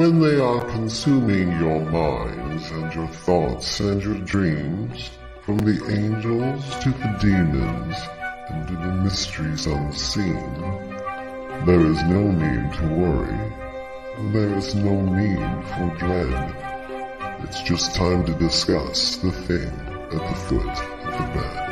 when they are consuming your minds and your thoughts and your dreams, from the angels to the demons and to the mysteries unseen, there is no need to worry. There is no need for dread. It's just time to discuss the thing at the foot of the bed.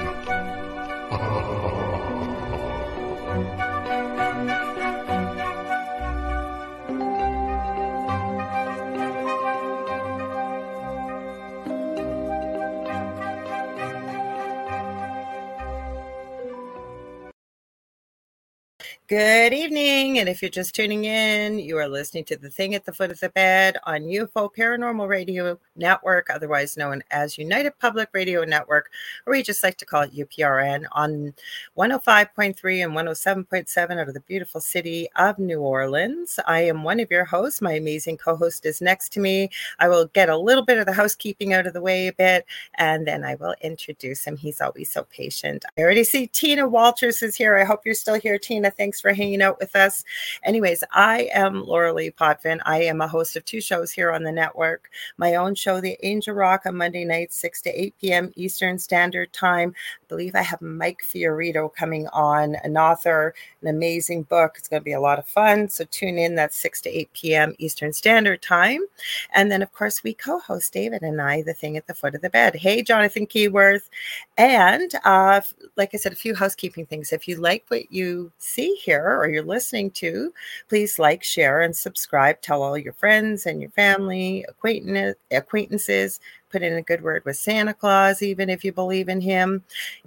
Good evening. And if you're just tuning in, you are listening to The Thing at the Foot of the Bed on UFO Paranormal Radio Network, otherwise known as United Public Radio Network, or we just like to call it UPRN, on 105.3 and 107.7 out of the beautiful city of New Orleans. I am one of your hosts. My amazing co host is next to me. I will get a little bit of the housekeeping out of the way a bit, and then I will introduce him. He's always so patient. I already see Tina Walters is here. I hope you're still here, Tina. Thanks Thanks for hanging out with us. Anyways, I am Lorilei Potvin. I am a host of two shows here on the network. My own show, The Angel Rock, on Monday nights, 6 to 8 p.m. Eastern Standard Time. I believe I have Mike Fiorito coming on, an author, an amazing book. It's going to be a lot of fun. So tune in. That's 6 to 8 p.m. Eastern Standard Time. And then, of course, we co host David and I, The Thing at the Foot of the Bed. Hey, Jonathan Keyworth. And uh, like I said, a few housekeeping things. If you like what you see here or you're listening to, please like, share, and subscribe. Tell all your friends and your family, acquaintances. Put in a good word with Santa Claus, even if you believe in him.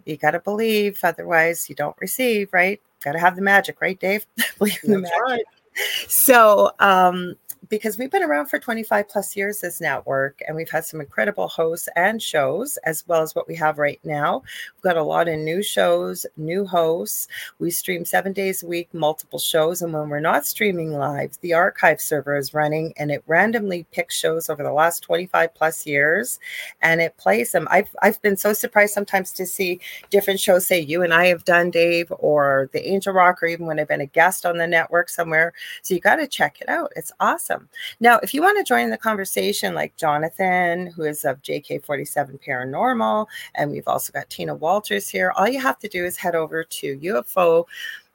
You got to believe, otherwise, you don't receive, right? Got to have the magic, right, Dave? believe in the magic. Right. So, um, because we've been around for 25 plus years this network and we've had some incredible hosts and shows as well as what we have right now. We've got a lot of new shows new hosts. We stream seven days a week multiple shows and when we're not streaming live the archive server is running and it randomly picks shows over the last 25 plus years and it plays them. I've, I've been so surprised sometimes to see different shows say you and i have done dave or the angel rock or even when i've been a guest on the network somewhere. So you got to check it out. It's awesome awesome. Now, if you want to join the conversation, like Jonathan, who is of JK47 Paranormal, and we've also got Tina Walters here, all you have to do is head over to UFO.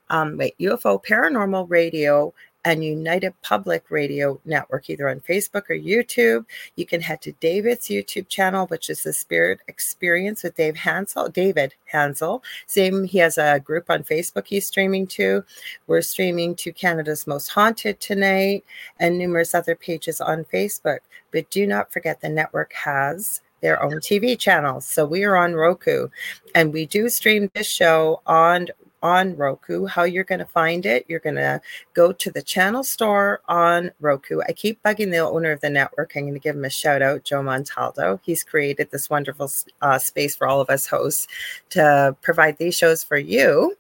Um, wait, UFO Paranormal Radio and United Public Radio Network, either on Facebook or YouTube. You can head to David's YouTube channel, which is the Spirit Experience with Dave Hanzel. David Hanzel. Same, he has a group on Facebook he's streaming to. We're streaming to Canada's Most Haunted tonight and numerous other pages on Facebook. But do not forget the network has their own TV channels. So we are on Roku and we do stream this show on on Roku. How you're going to find it, you're going to go to the channel store on Roku. I keep bugging the owner of the network. I'm going to give him a shout out, Joe Montaldo. He's created this wonderful uh, space for all of us hosts to provide these shows for you.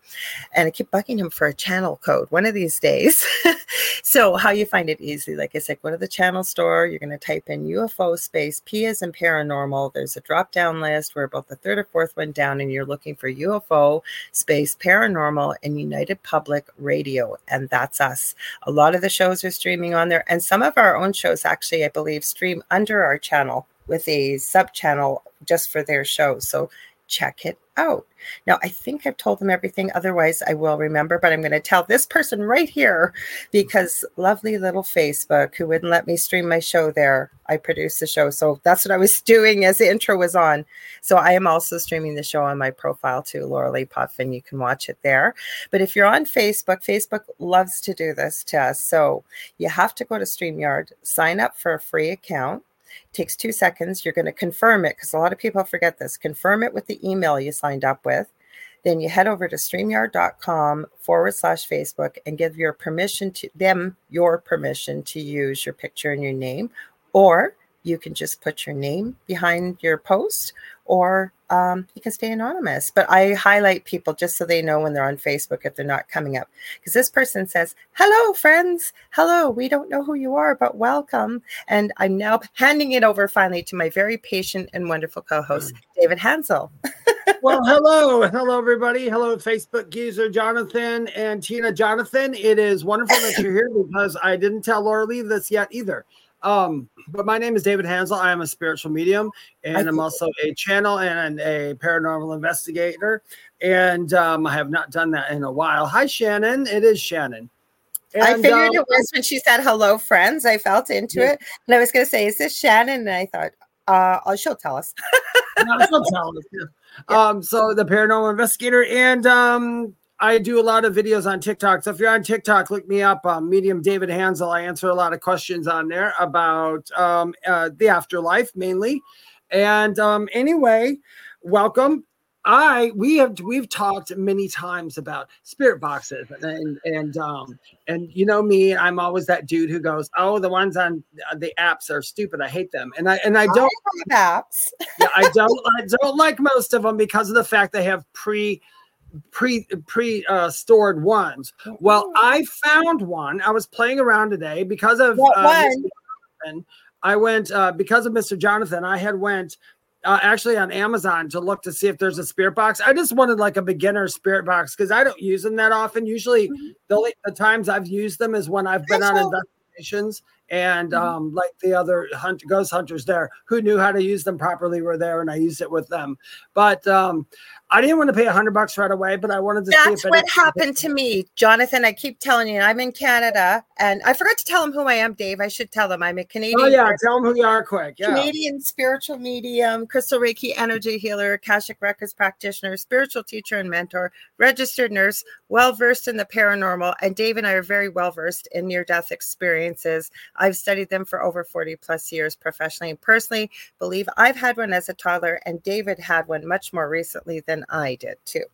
And I keep bugging him for a channel code one of these days. so, how you find it easy, like I said, go to the channel store. You're going to type in UFO space P as in paranormal. There's a drop down list. We're about the third or fourth one down, and you're looking for UFO space paranormal Paranormal and United Public Radio. And that's us. A lot of the shows are streaming on there. And some of our own shows, actually, I believe, stream under our channel with a sub channel just for their shows. So check it out. Now, I think I've told them everything. Otherwise, I will remember, but I'm going to tell this person right here because lovely little Facebook who wouldn't let me stream my show there. I produced the show. So that's what I was doing as the intro was on. So I am also streaming the show on my profile too, Lorilei Potvin. You can watch it there. But if you're on Facebook, Facebook loves to do this to us. So you have to go to StreamYard, sign up for a free account takes two seconds. You're going to confirm it because a lot of people forget this. Confirm it with the email you signed up with. Then you head over to streamyard.com forward slash Facebook and give your permission to them your permission to use your picture and your name. Or you can just put your name behind your post or um, you can stay anonymous. But I highlight people just so they know when they're on Facebook if they're not coming up. Because this person says, Hello, friends. Hello. We don't know who you are, but welcome. And I'm now handing it over finally to my very patient and wonderful co host, mm. David Hanzel. well, hello, hello, everybody. Hello, Facebook user Jonathan and Tina Jonathan. It is wonderful that you're here because I didn't tell Lorilei this yet either. Um, but my name is David Hanzel. I am a spiritual medium, and I'm also a channel and a paranormal investigator. And um, I have not done that in a while. Hi, Shannon. It is Shannon. And, I figured um, it was when she said hello, friends. I felt into yeah. it, and I was going to say, "Is this Shannon?" And I thought, uh, oh, she'll tell us. no, she'll tell us. Yeah. Um, so the paranormal investigator, and um, I do a lot of videos on TikTok. So if you're on TikTok, look me up, um, Medium David Hanzel. I answer a lot of questions on there about um, uh, the afterlife mainly. And um, anyway, welcome. I we have we've talked many times about spirit boxes and and um and you know me I'm always that dude who goes oh the ones on the apps are stupid I hate them and I and I don't I apps yeah, I don't I don't like most of them because of the fact they have pre pre pre uh, stored ones. Well, I found one. I was playing around today because of what uh, one? I went uh, because of Mr. Jonathan. I had went uh, actually on Amazon to look to see if there's a spirit box. I just wanted like a beginner spirit box because I don't use them that often. Usually, mm-hmm. the, only, the times I've used them is when I've been on investigations and mm-hmm. um, like the other hunt, ghost hunters there who knew how to use them properly were there, and I used it with them. But um, I didn't want to pay a hundred bucks right away, but I wanted to see. That's what happened to me, Jonathan. I keep telling you, I'm in Canada, and I forgot to tell them who I am, Dave. I should tell them I'm a Canadian. Oh yeah, tell them who you are, quick. Yeah. Canadian spiritual medium, crystal Reiki energy healer, Akashic records practitioner, spiritual teacher and mentor, registered nurse, well versed in the paranormal, and Dave and I are very well versed in near death experiences. I've studied them for over 40 plus years professionally and personally. Believe I've had one as a toddler, and David had one much more recently than I did too.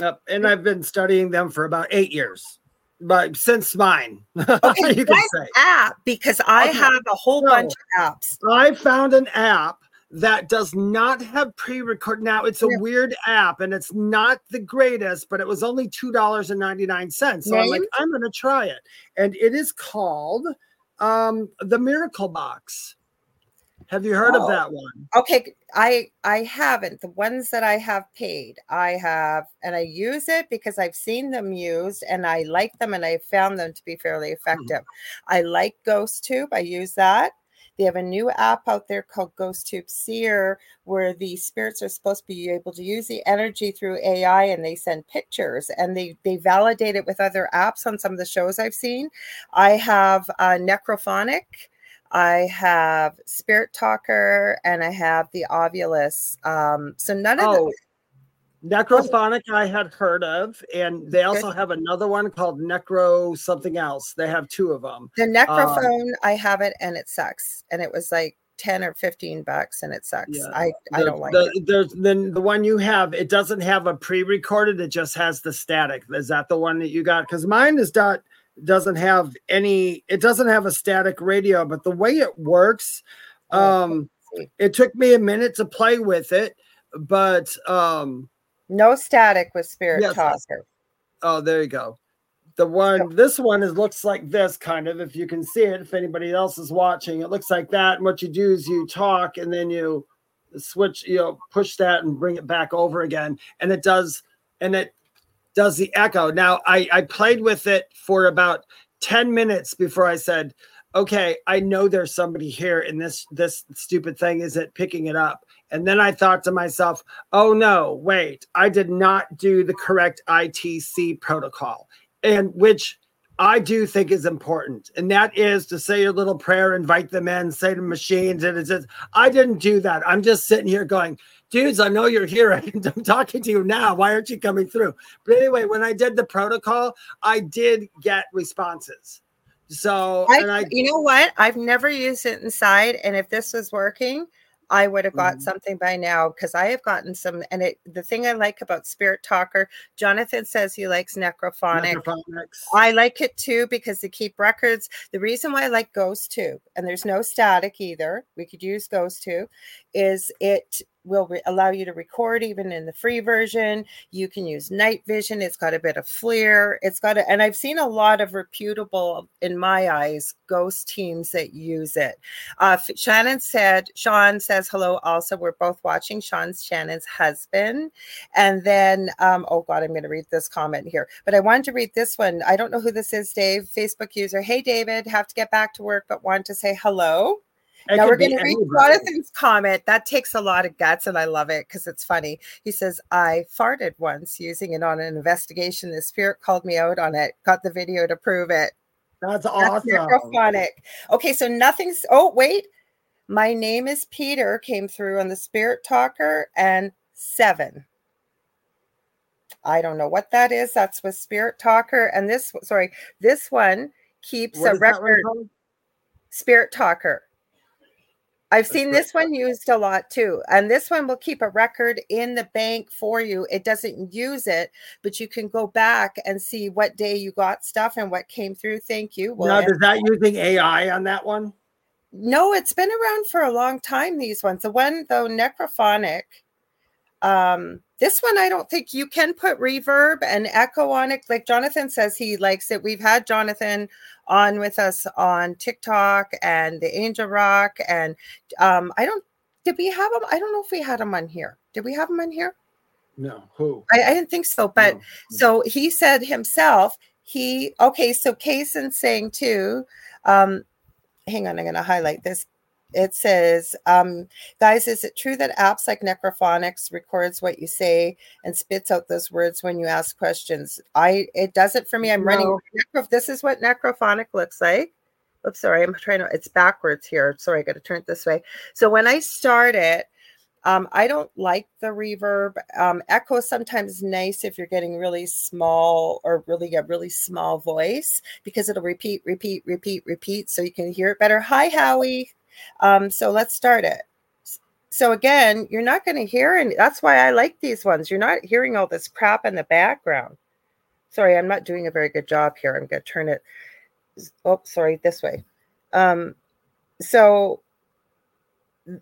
Yep. And I've been studying them for about eight years, but since mine, okay, you can say. app because I okay. have a whole so, bunch of apps. I found an app that does not have pre-record. Now it's a yeah. weird app and it's not the greatest, but it was only two dollars and ninety nine cents. So? I'm like, I'm going to try it, and it is called um, the Miracle Box. Have you heard oh, of that one? Okay, I I haven't. The ones that I have paid, I have, and I use it because I've seen them used and I like them and I found them to be fairly hmm. effective. I like Ghost Tube. I use that. They have a new app out there called Ghost Tube Seer, where the spirits are supposed to be able to use the energy through AI and they send pictures and they they validate it with other apps on some of the shows I've seen. I have uh, Necrophonic I have Spirit Talker and I have the Ovulus. Um, so none of oh, Necrophonic I had heard of, and they also have another one called Necro something else. They have two of them. The Necrophone, um, I have it and it sucks. And it was like 10 or 15 bucks and it sucks. Yeah. I, I don't like the, it. There's then the one you have, it doesn't have a pre-recorded, it just has the static. Is that the one that you got? Because mine is not doesn't have any it doesn't have a static radio but the way it works oh, um it took me a minute to play with it but um no static with spirit yes, talker. Oh there you go. The one this one is looks like this kind of if you can see it if anybody else is watching. It looks like that and what you do is you talk and then you switch you know push that and bring it back over again and it does and it does the echo. Now, I, I played with it for about 10 minutes before I said, okay, I know there's somebody here and this this stupid thing isn't picking it up. And then I thought to myself, oh no, wait, I did not do the correct ITC protocol. And which I do think is important, and that is to say your little prayer, invite them in, say the machines, and it's just, I didn't do that. I'm just sitting here going, dudes, I know you're here. I'm talking to you now. Why aren't you coming through? But anyway, when I did the protocol, I did get responses. So, I, I, you know what? I've never used it inside, and if this was working, I would have got mm-hmm. something by now because I have gotten some. And it, the thing I like about Spirit Talker, Jonathan says he likes Necrophonic. I like it too because they keep records. The reason why I like GhostTube, and there's no static either, we could use GhostTube, is it will re- allow you to record even in the free version. You can use night vision. It's got a bit of FLIR. It's got a, and I've seen a lot of reputable, in my eyes, ghost teams that use it. Uh, Shannon said, Sean says hello. Also, we're both watching. Sean's Shannon's husband. And then, um, oh God, I'm going to read this comment here, but I wanted to read this one. I don't know who this is, Dave, Facebook user. Hey, David, have to get back to work, but want to say hello. It now we're going to read anybody. Jonathan's comment. That takes a lot of guts, and I love it because it's funny. He says, I farted once using it on an investigation. The spirit called me out on it, got the video to prove it. That's That's awesome. necrophonic. Okay, so nothing's. Oh, wait. My name is Peter came through on the Spirit Talker and seven. I don't know what that is. That's with Spirit Talker. And this, sorry, this one keeps What a is that one record. Spirit Talker. I've seen this one used a lot too. And this one will keep a record in the bank for you. It doesn't use it, but you can go back and see what day you got stuff and what came through. Thank you. Now, is that using AI on that one? No, it's been around for a long time. These ones, the one though, necrophonic. Um, this one I don't think you can put reverb and echo on it. Like Jonathan says, he likes it. We've had Jonathan on with us on TikTok and the Angel Rock, and um, I don't. Did we have him? I don't know if we had him on here. Did we have him on here? No. Who? I, I didn't think so, but No. so he said himself, he okay, so Kaysen's saying too. Um, hang on, I'm gonna highlight this. It says, um, guys, is it true that apps like Necrophonics records what you say and spits out those words when you ask questions? I it does it for me. I'm running necro, this is what necrophonic looks like. Oops, sorry, I'm trying to it's backwards here. Sorry, I gotta turn it this way. So when I start it, um, I don't like the reverb. Um, echo is sometimes nice if you're getting really small or really a really small voice because it'll repeat, repeat, repeat, repeat, so you can hear it better. Hi, Howie. Um, so let's start it. So again, you're not going to hear, and that's why I like these ones. You're not hearing all this crap in the background. Sorry, I'm not doing a very good job here. I'm going to turn it. Oh, sorry, this way. Um, so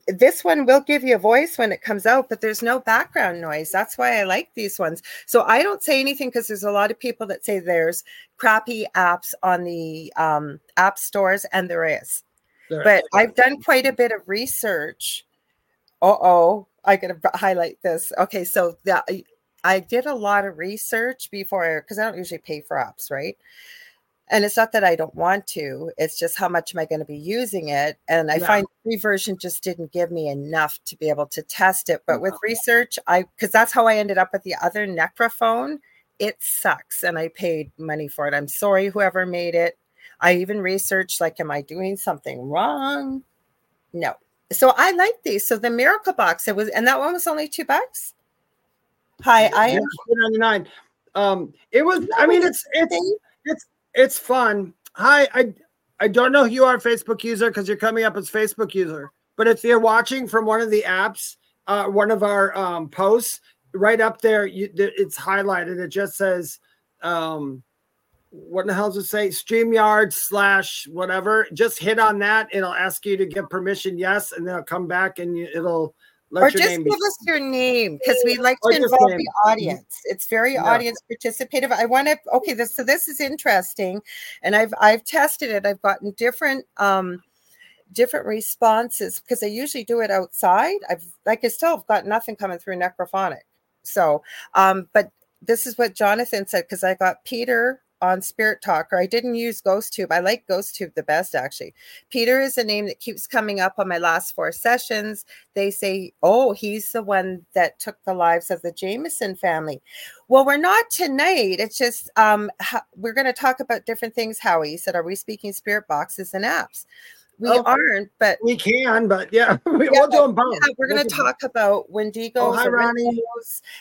this one will give you a voice when it comes out, but there's no background noise. That's why I like these ones. So I don't say anything because there's a lot of people that say there's crappy apps on the um, app stores, and there is. There- But I've done quite a bit of research. Uh oh, I gotta highlight this. Okay, so that I did a lot of research before because I don't usually pay for apps, right? And it's not that I don't want to, it's just how much am I going to be using it? And I Yeah. find free version just didn't give me enough to be able to test it. But with research, I because that's how I ended up with the other Necrophone. It sucks, and I paid money for it. I'm sorry, whoever made it. I even researched like, am I doing something wrong? No. So I like these. So the Miracle Box, it was, and that one was only two bucks. Hi, I Yeah, am. 299. Um, it was. I mean, it's it's it's it's fun. Hi, I I don't know who you are, Facebook user, because you're coming up as Facebook user. But if you're watching from one of the apps, uh, one of our um, posts, right up there, you, it's highlighted. It just says, um, what the hell does it say? Streamyard slash whatever. Just hit on that. It'll ask you to give permission, yes, and then it'll come back and you, it'll let or just give be. us your name because we like to just involve the audience. It's very Yeah. audience participative. I want to okay, this so this is interesting, and I've I've tested it. I've gotten different um different responses because I usually do it outside. I've like I still have got nothing coming through necrophonic. So um, but this is what Jonathan said because I got Peter on Spirit Talker. I didn't use GhostTube. I like GhostTube the best actually. Peter is a name that keeps coming up on my last four sessions they say, oh, he's the one that took the lives of the Jameson family. Well, we're not tonight. It's just um, we're going to talk about different things. Howie said, are we speaking spirit boxes and apps? We Oh. aren't, but We can, but yeah, we, Yeah, we'll do them both. yeah, we're going to do both. talk about Wendigos, Oh, hi.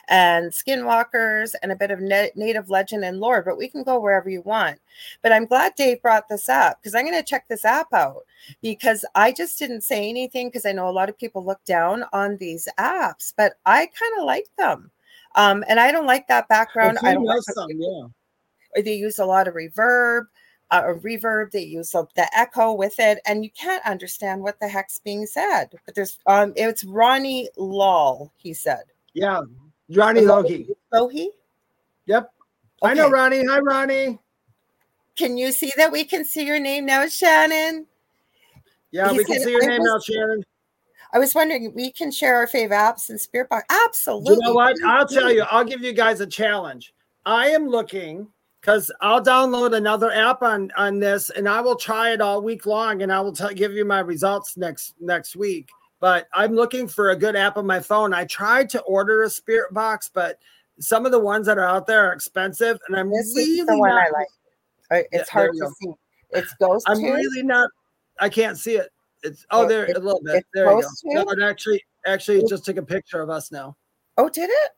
And Skinwalkers, and a bit of na- native legend and lore. But we can go wherever you want. But I'm glad Dave brought this up because I'm going to check this app out because I just didn't say anything because I know a lot of people look down on these apps, but I kind of like them. Um, and I don't like that background. I don't like some, yeah. they use a lot of reverb. Uh, a reverb. They use the, the echo with it, and you can't understand what the heck's being said. But there's um, it's Ronnie Lal. He said, Yeah, Ronnie Logie. Lohi. Yep, I know Ronnie. Hi, Ronnie. Can you see that we can see your name now, Shannon? Yeah, He we can see your "I name now, Shannon. I was wondering, we can share our fave apps and Spirit Box. Absolutely. You know what? I'll tell you. I'll give you guys a challenge. I am looking because I'll download another app on on this, and I will try it all week long, and I will tell give you my results next next week. But I'm looking for a good app on my phone. I tried to order a Spirit Box, but some of the ones that are out there are expensive, and I'm This really is the one not, I like. It's Yeah, hard to see. It's Ghost I'm really not. I can't see it. It's oh It- there it- a little bit. There you go. No, it actually actually it just took a picture of us now. Oh, did it?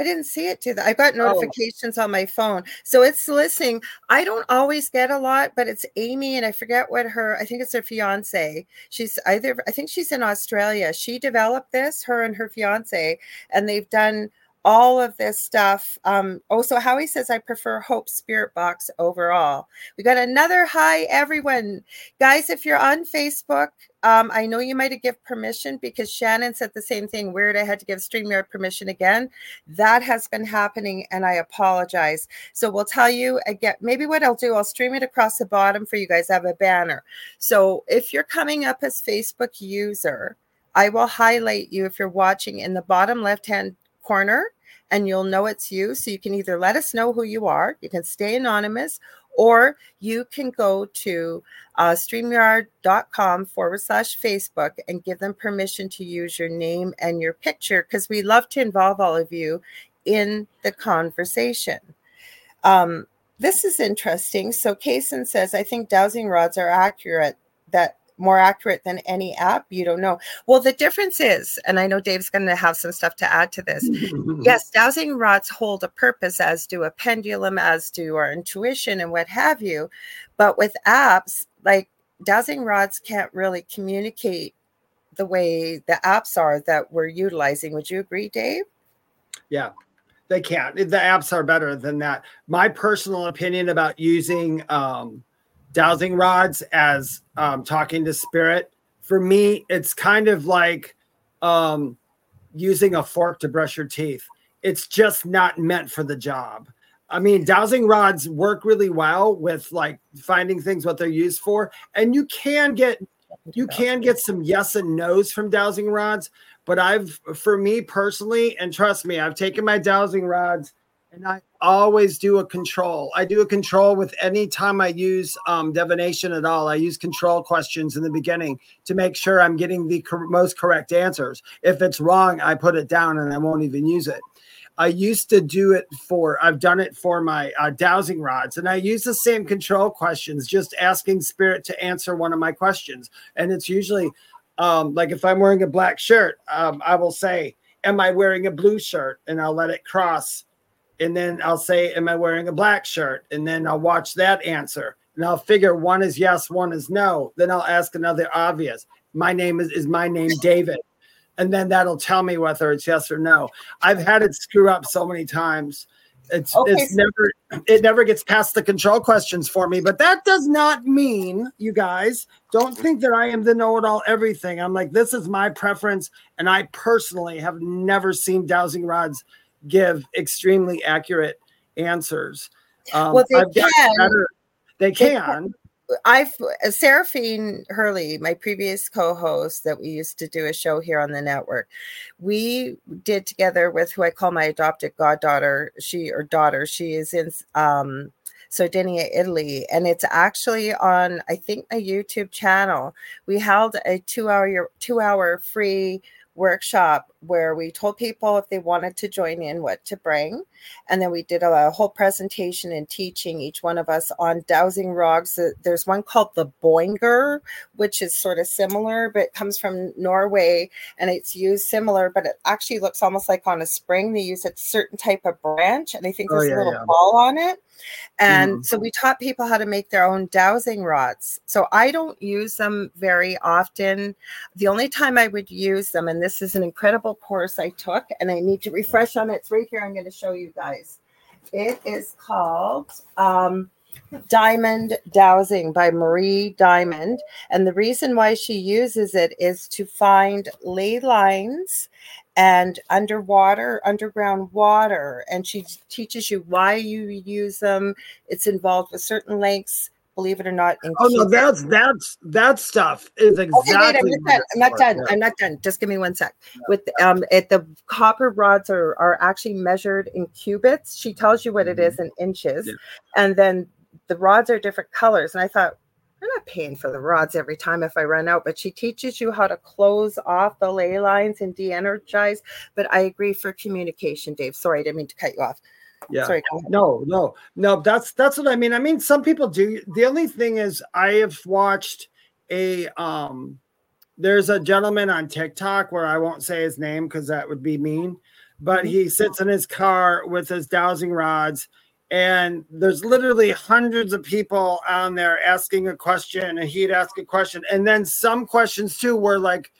I didn't see it do that. I got Oh. notifications on my phone. So it's listening. I don't always get a lot, but it's Amy and I forget what her, I think it's her fiance. She's either, I think she's in Australia. She developed this, her and her fiance, and they've done all of this stuff. Um, also, Howie says, I prefer Hope Spirit Box overall. We got another hi, everyone. Guys, if you're on Facebook, um, I know you might have given permission because Shannon said the same thing. Weird, I had to give StreamYard permission again. That has been happening, and I apologize. So we'll tell you again. Maybe what I'll do, I'll stream it across the bottom for you guys. I have a banner. So if you're coming up as Facebook user, I will highlight you if you're watching in the bottom left hand corner and you'll know it's you. So you can either let us know who you are, you can stay anonymous, or you can go to uh, streamyard.com forward slash Facebook and give them permission to use your name and your picture because we love to involve all of you in the conversation. Um, this is interesting. So Kaysen says, I think dowsing rods are accurate, that more accurate than any app. You don't know. Well, the difference is, and I know Dave's going to have some stuff to add to this. Yes, dowsing rods hold a purpose, as do a pendulum, as do our intuition and what have you. But with apps, like dowsing rods can't really communicate the way the apps are that we're utilizing. Would you agree, Dave? Yeah, they can't. The apps are better than that. My personal opinion about using um, dowsing rods as um, talking to spirit, for me, it's kind of like um, using a fork to brush your teeth. It's just not meant for the job. I mean, dowsing rods work really well with like finding things what they're used for, and you can get you can get some yes and no's from dowsing rods but i've for me personally and trust me i've taken my dowsing rods and i always do a control i do a control with any time i use um, divination at all i use control questions in the beginning to make sure i'm getting the cor- most correct answers if it's wrong i put it down and i won't even use it I used to do it for, I've done it for my uh, dowsing rods, and I use the same control questions, just asking spirit to answer one of my questions. And it's usually um, like if I'm wearing a black shirt, um, I will say, Am I wearing a blue shirt? And I'll let it cross. And then I'll say, Am I wearing a black shirt? And then I'll watch that answer. And I'll figure one is yes, one is no. Then I'll ask another obvious. My name is, is my name David? and then that'll tell me whether it's yes or no. I've had it screw up so many times. It's Okay, it's so- never it never gets past the control questions for me. But that does not mean you guys don't think that I am the know-it-all everything. I'm like this is my preference, and I personally have never seen dowsing rods give extremely accurate answers. Um, Well, they I've can. better. They can. I've uh, Seraphine Hurley, my previous co-host that we used to do a show here on the network. We did together with who I call my adopted goddaughter. She or daughter. She is in um, Sardinia, Italy, and it's actually on I think a YouTube channel. We held a two-hour two-hour free workshop where we told people if they wanted to join in what to bring. And then we did a, whole presentation and teaching each one of us on dowsing rods Uh, there's one called the boinger which is sort of similar but it comes from norway and it's used similar but it actually looks almost like on a spring they use a certain type of branch and i think Oh, there's yeah, a little yeah. ball on it. And Mhm. so we taught people how to make their own dowsing rods. So i don't use them very often. The only time I would use them, and this is an incredible course I took, and I need to refresh on it. It's right here. I'm going to show you guys. It is called um, Diamond Dowsing by Marie Diamond. And the reason why she uses it is to find ley lines and underwater, underground water. And she teaches you why you use them. It's involved with certain lengths, believe it or not. oh no, that's that's that stuff is exactly. Okay, wait, I'm not done. I'm not done. I'm not done. Just give me one sec. With um, it, the copper rods are are actually measured in cubits. She tells you what mm-hmm. it is in inches, yeah. and then the rods are different colors. And I thought, I'm not paying for the rods every time if I run out, but she teaches you how to close off the ley lines and de-energize. But I agree for communication, Dave. Sorry, I didn't mean to cut you off. Yeah. Sorry. No, no, no. That's that's what I mean. I mean, some people do. The only thing is, I have watched a um. There's a gentleman on TikTok where I won't say his name because that would be mean, but mm-hmm. he sits in his car with his dowsing rods and there's literally hundreds of people on there asking a question and he'd ask a question and then some questions too were like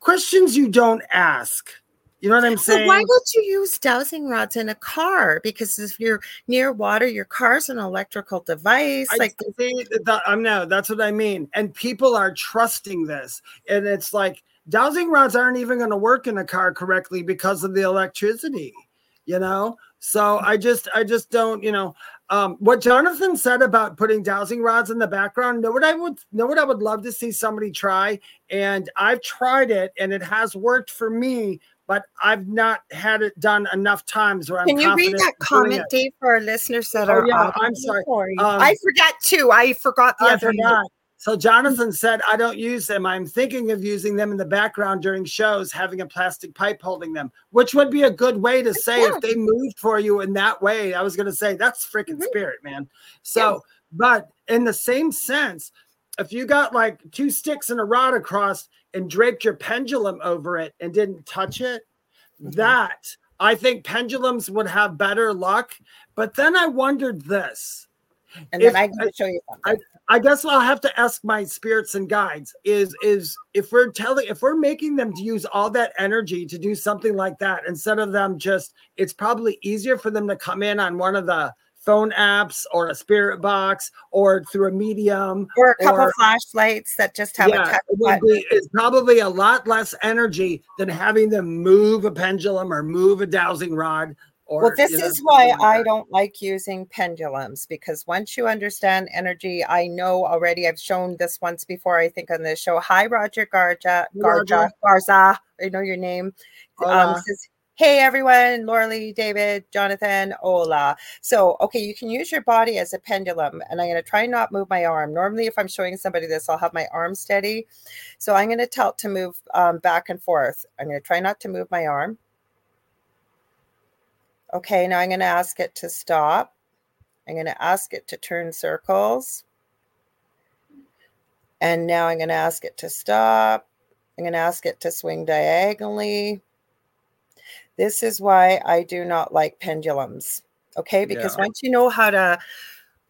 questions you don't ask you know what i'm saying so why would you use dowsing rods in a car because if you're near water your car's an electrical device I like that, i'm no that's what i mean and people are trusting this and it's like dowsing rods aren't even going to work in a car correctly because of the electricity you know so I just I just don't, you know, um, what Jonathan said about putting dowsing rods in the background. Know what I would know what I would love to see somebody try, and I've tried it and it has worked for me. But I've not had it done enough times where I'm. Can you read that comment, Dave, for our listeners that oh, are? Yeah, I'm sorry. Um, I forgot too. I forgot the I other. Forgot. So Jonathan said, I don't use them. I'm thinking of using them in the background during shows, having a plastic pipe holding them, which would be a good way to say yeah. if they moved for you in that way. I was going to say that's freaking mm-hmm. spirit, man. So, yeah. but in the same sense, if you got like two sticks and a rod across and draped your pendulum over it and didn't touch it, mm-hmm. that I think pendulums would have better luck. But then I wondered this. And then if, I can show you something. I, I guess I'll have to ask my spirits and guides is is if we're telling if we're making them to use all that energy to do something like that instead of them just it's probably easier for them to come in on one of the phone apps or a spirit box or through a medium or a couple or, flashlights that just have yeah, a it be, it's probably a lot less energy than having them move a pendulum or move a dowsing rod or, well, this is know, why I don't like using pendulums because once you understand energy, I know already. I've shown this once before, I think, on this show. Hi, Roger Garja, Garja, Garza. I know your name. Um, says, hey, everyone, Laura David, Jonathan, hola. So, okay, you can use your body as a pendulum, and I'm going to try not move my arm. Normally, if I'm showing somebody this, I'll have my arm steady. So, I'm going to tell to move um, back and forth. I'm going to try not to move my arm. Okay, now I'm going to ask it to stop. I'm going to ask it to turn circles. And now I'm going to ask it to stop. I'm going to ask it to swing diagonally. This is why I do not like pendulums. Okay, because yeah. once you know how to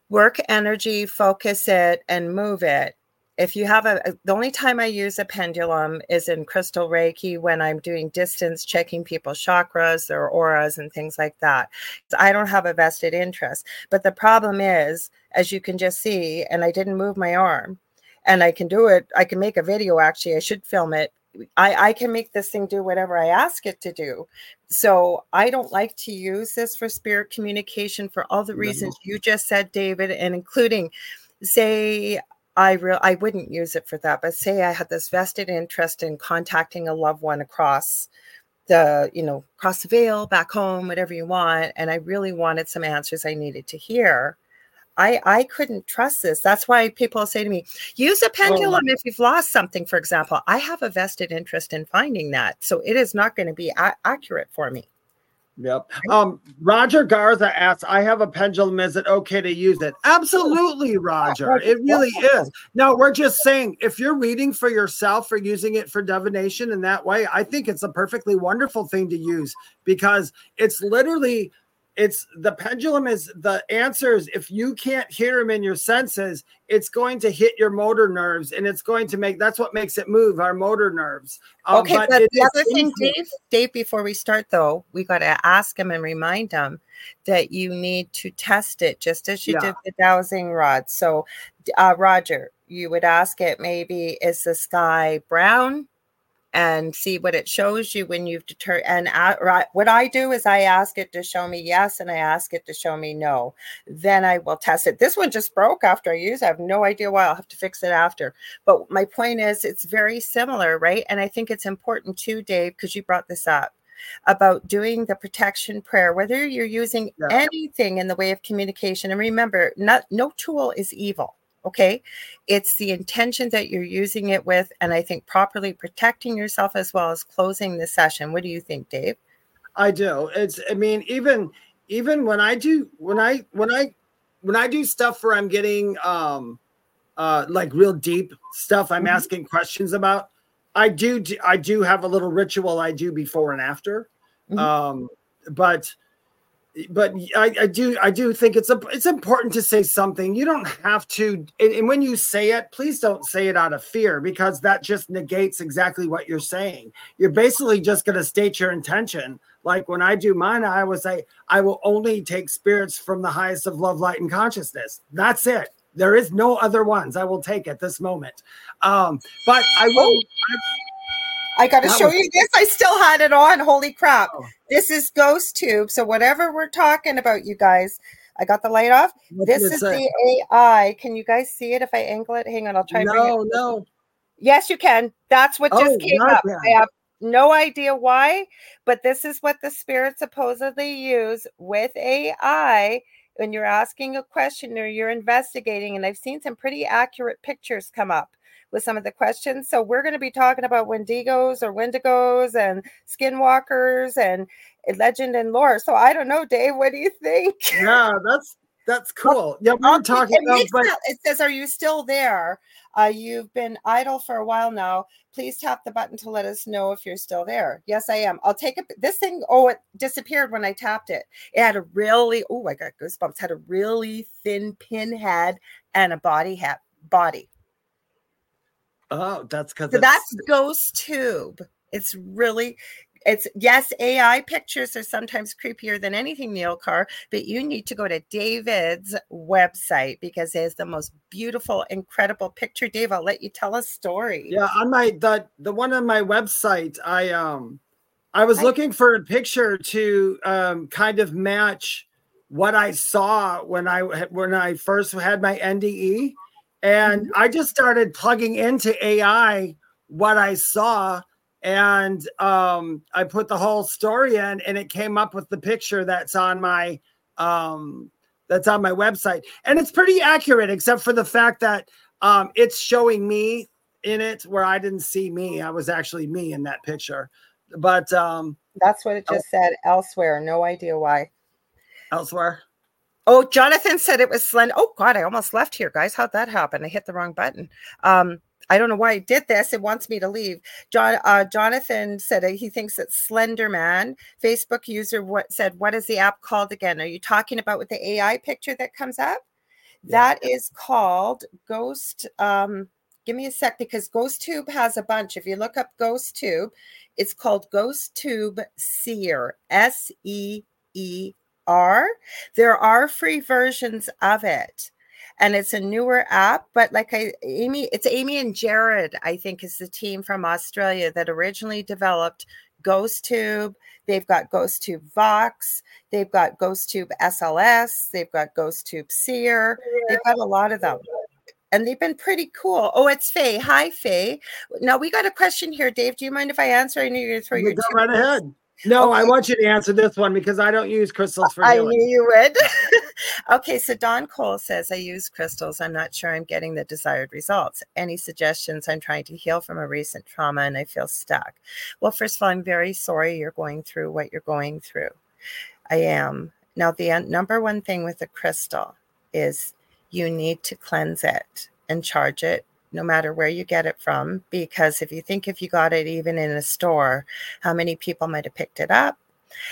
work energy, focus it, and move it, if you have a uh, the only time i use a pendulum is in crystal reiki when i'm doing distance checking people's chakras their auras and things like that i don't have a vested interest but the problem is as you can just see and i didn't move my arm and i can do it i can make a video actually i should film it I, I can make this thing do whatever I ask it to do. So I don't like to use this for spirit communication for all the reasons no. you just said, David, and including say I real I wouldn't use it for that. But say I had this vested interest in contacting a loved one across the, you know, across the veil, back home, whatever you want, and I really wanted some answers I needed to hear. I I couldn't trust this. That's why people say to me, use a oh, pendulum oh. if you've lost something, for example. I have a vested interest in finding that. So it is not going to be a- accurate for me. Yep. Um, Roger Garza asks, I have a pendulum. Is it okay to use it? Absolutely, Roger. It really is. Now, we're just saying if you're reading for yourself or using it for divination in that way, I think it's a perfectly wonderful thing to use because it's literally it's the pendulum is the answers if you can't hear them in your senses it's going to hit your motor nerves and it's going to make that's what makes it move our motor nerves. Um, okay but, but the other thing dave dave before we start though we got to ask him and remind him that you need to test it just as you yeah. did the dowsing rod. So uh, roger you would ask it maybe is the sky brown and see what it shows you when you've determined. And I, right, what I do is I ask it to show me yes, and I ask it to show me no. Then I will test it. This one just broke after I use. It. I have no idea why. I'll have to fix it after. But my point is, it's very similar, right? And I think it's important too, Dave, because you brought this up about doing the protection prayer, whether you're using yeah. anything in the way of communication. And remember, not no tool is evil. Okay. It's the intention that you're using it with. And I think properly protecting yourself as well as closing the session. What do you think, Dave? I do. It's, I mean, even, even when I do, when I, when I, when I do stuff where I'm getting, um, uh, like real deep stuff I'm mm-hmm. asking questions about, I do, I do have a little ritual I do before and after. Mm-hmm. Um, but, but I, I, do I do think it's a, it's important to say something. You don't have to, and, and, when you say it, please don't say it out of fear because that just negates exactly what you're saying. You're basically just going to state your intention. Like when I do mine, I would say I will only take spirits from the highest of love, light, and consciousness. That's it. There is no other ones I will take at this moment. Um, but I will. I, I got to show was- you this. I still had it on. Holy crap. Oh. This is Ghost Tube. So, whatever we're talking about, you guys, I got the light off. What this is say? the AI. Can you guys see it if I angle it? Hang on, I'll try. No, no. Yes, you can. That's what just oh, came up. I have no idea why, but this is what the spirits supposedly use with AI when you're asking a question or you're investigating. And I've seen some pretty accurate pictures come up with some of the questions. So we're going to be talking about Wendigos or Wendigos and Skinwalkers and legend and lore. So I don't know, Dave. What do you think? Yeah, that's that's cool. Yeah, we are talking about. But... It says, "Are you still there? Uh, you've been idle for a while now. Please tap the button to let us know if you're still there." Yes, I am. I'll take it. This thing. Oh, it disappeared when I tapped it. It had a really. Oh, I got goosebumps. Had a really thin pin head and a body hat body. Oh, that's because so that's Ghost Tube. It's really it's yes, AI pictures are sometimes creepier than anything, Neil Carr, but you need to go to David's website because it has the most beautiful, incredible picture. Dave, I'll let you tell a story. Yeah, on my the the one on my website, I um I was I, looking for a picture to um kind of match what I saw when I when I first had my NDE and. I just started plugging into AI what I saw. And um, I put the whole story in, and it came up with the picture that's on my um, that's on my website, and it's pretty accurate, except for the fact that um, it's showing me in it where I didn't see me. I was actually me in that picture, but um, that's what it just oh, said. Elsewhere, no idea why. Elsewhere. Oh, Jonathan said it was Slend. Oh God, I almost left here, guys. How'd that happen? I hit the wrong button. Um, I don't know why I did this. It wants me to leave. John uh, Jonathan said he thinks that Slender Man. Facebook user what said, "What is the app called again? Are you talking about with the AI picture that comes up? Yeah. That is called Ghost. Um, give me a sec because Ghost Tube has a bunch. If you look up Ghost Tube, it's called Ghost Tube Seer. S E E are. There are free versions of it. And it's a newer app, but like I, Amy, it's Amy and Jared, I think, is the team from Australia that originally developed GhostTube. They've got GhostTube Vox. They've got GhostTube SLS. They've got GhostTube Seer. They've got a lot of them and they've been pretty cool. Oh, it's Faye. Hi, Faye. Now we got a question here, Dave. Do you mind if I answer? I know you're going to throw your go right ahead. No, okay. I want you to answer this one because I don't use crystals for healing. I knew you would. okay, so Don Cole says, I use crystals. I'm not sure I'm getting the desired results. Any suggestions? I'm trying to heal from a recent trauma and I feel stuck. Well, first of all, I'm very sorry you're going through what you're going through. I am. Now, the uh, number one thing with a crystal is you need to cleanse it and charge it no matter where you get it from. Because if you think if you got it even in a store, how many people might have picked it up?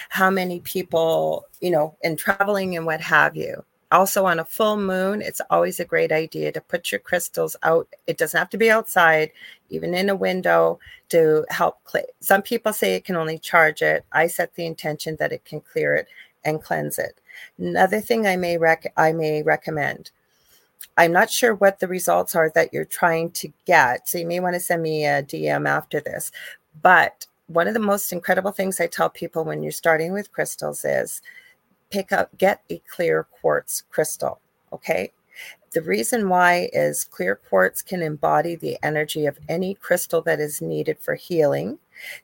how many mm-hmm. people, you know, in traveling and what have you. Also, on a full moon, it's always a great idea to put your crystals out. It doesn't have to be outside, even in a window to help clear. Some people say it can only charge it. I set the intention that it can clear it and cleanse it. Another thing I may rec- I may recommend. I'm not sure what the results are that you're trying to get. So you may want to send me a DM after this. But one of the most incredible things I tell people when you're starting with crystals is pick up, get a clear quartz crystal. Okay. The reason why is clear quartz can embody the energy of any crystal that is needed for healing.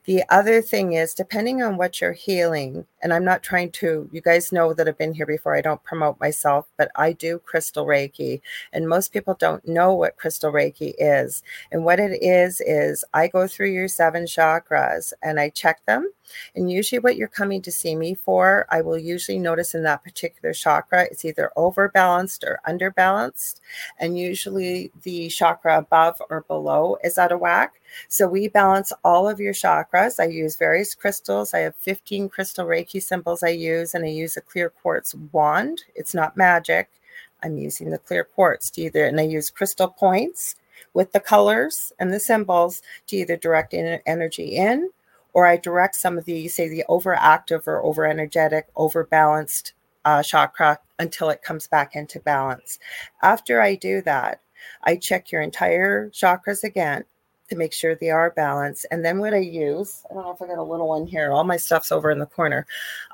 The other thing is, depending on what you're healing, and I'm not trying to, you guys know that I've been here before. I don't promote myself, but I do crystal Reiki. And most people don't know what crystal Reiki is. And what it is, is I go through your seven chakras and I check them. And usually, what you're coming to see me for, I will usually notice in that particular chakra, it's either overbalanced or underbalanced. And usually, the chakra above or below is out of whack. So we balance all of your chakras. I use various crystals. I have 15 crystal Reiki symbols I use, and I use a clear quartz wand. It's not magic. I'm using the clear quartz to either, and I use crystal points with the colors and the symbols to either direct energy in, or I direct some of the, say, the overactive or over energetic, overbalanced uh, chakra until it comes back into balance. After I do that, I check your entire chakras again to make sure they are balanced. And then what I use, I don't know if I got a little one here, all my stuff's over in the corner.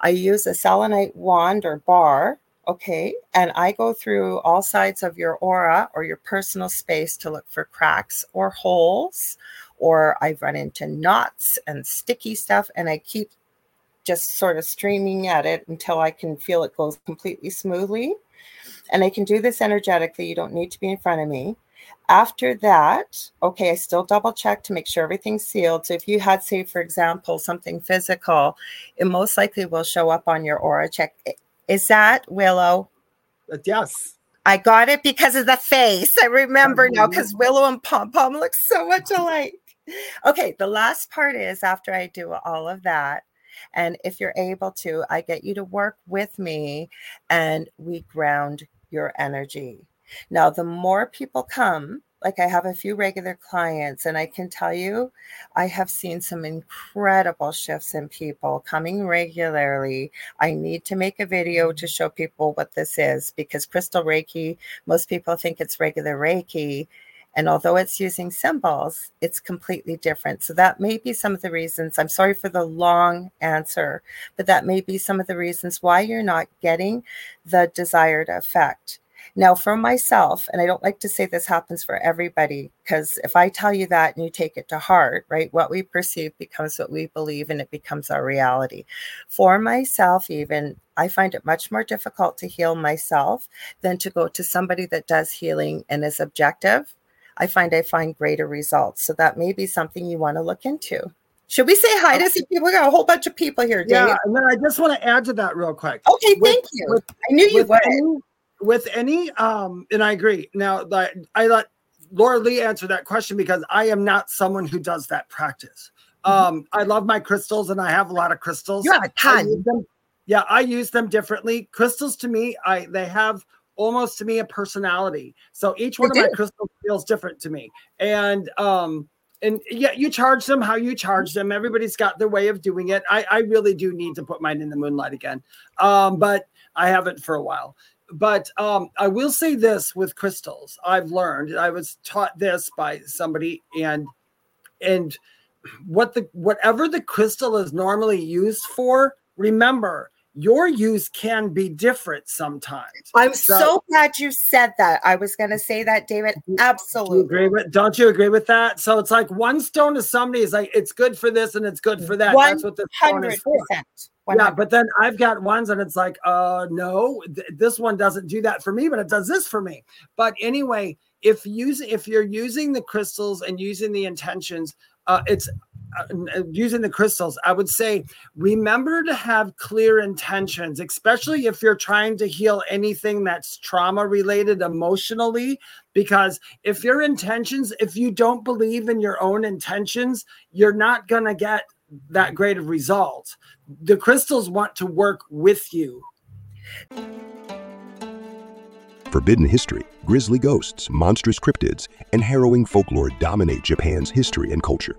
I use a selenite wand or bar, okay, and I go through all sides of your aura or your personal space to look for cracks or holes, or I've run into knots and sticky stuff, and I keep just sort of streaming at it until I can feel it goes completely smoothly. And I can do this energetically. You don't need to be in front of me. After that, okay, I still double check to make sure everything's sealed. So if you had, say, for example, something physical, it most likely will show up on your aura check. Is that Willow? Uh, yes. I got it because of the face. I remember now because Willow and Pom Pom look so much alike. Okay, the last part is after I do all of that, and if you're able to, I get you to work with me and we ground your energy. Now, the more people come, like I have a few regular clients, and I can tell you, I have seen some incredible shifts in people coming regularly. I need to make a video to mm-hmm. show people what this is because Crystal Reiki, most people think it's regular Reiki. And although it's using symbols, it's completely different. So that may be some of the reasons. I'm sorry for the long answer, but that may be some of the reasons why you're not getting the desired effect. Now, for myself, and I don't like to say this happens for everybody, because if I tell you that and you take it to heart, right, what we perceive becomes what we believe and it becomes our reality. For myself, even, I find it much more difficult to heal myself than to go to somebody that does healing and is objective. I find I find greater results. So that may be something you want to look into. Should we say hi to some people? We got a whole bunch of people here, Dave. Yeah, and then I just want to add to that real quick. Okay, with, thank you. With, I knew you would. Any, with any um and i agree now that i let Lorilei answer that question because i am not someone who does that practice mm-hmm. um i love my crystals and i have a lot of crystals you have a ton yeah i use them differently crystals to me i they have almost to me a personality so each one they of do. my crystals feels different to me and um and yeah, you charge them how you charge them. Everybody's got their way of doing it. I, I really do need to put mine in the moonlight again. Um, but I haven't for a while but um, I will say this with crystals. I've learned. I was taught this by somebody, and and what the whatever the crystal is normally used for. Remember, your use can be different sometimes. I'm so, so glad you said that. I was going to say that, David. Absolutely. Agree with? Don't you agree with that? So it's like one stone to somebody is like it's good for this and it's good for that. 100%. That's what the stone is for. 100%. Yeah, but then I've got ones and it's like, uh, no, th- this one doesn't do that for me, but it does this for me. But anyway, if using if you're using the crystals and using the intentions, uh, it's uh, uh, using the crystals, I would say remember to have clear intentions, especially if you're trying to heal anything that's trauma related emotionally. Because if your intentions, if you don't believe in your own intentions, you're not going to get that great of result. The crystals want to work with you. Forbidden history, grisly ghosts, monstrous cryptids, and harrowing folklore dominate Japan's history and culture.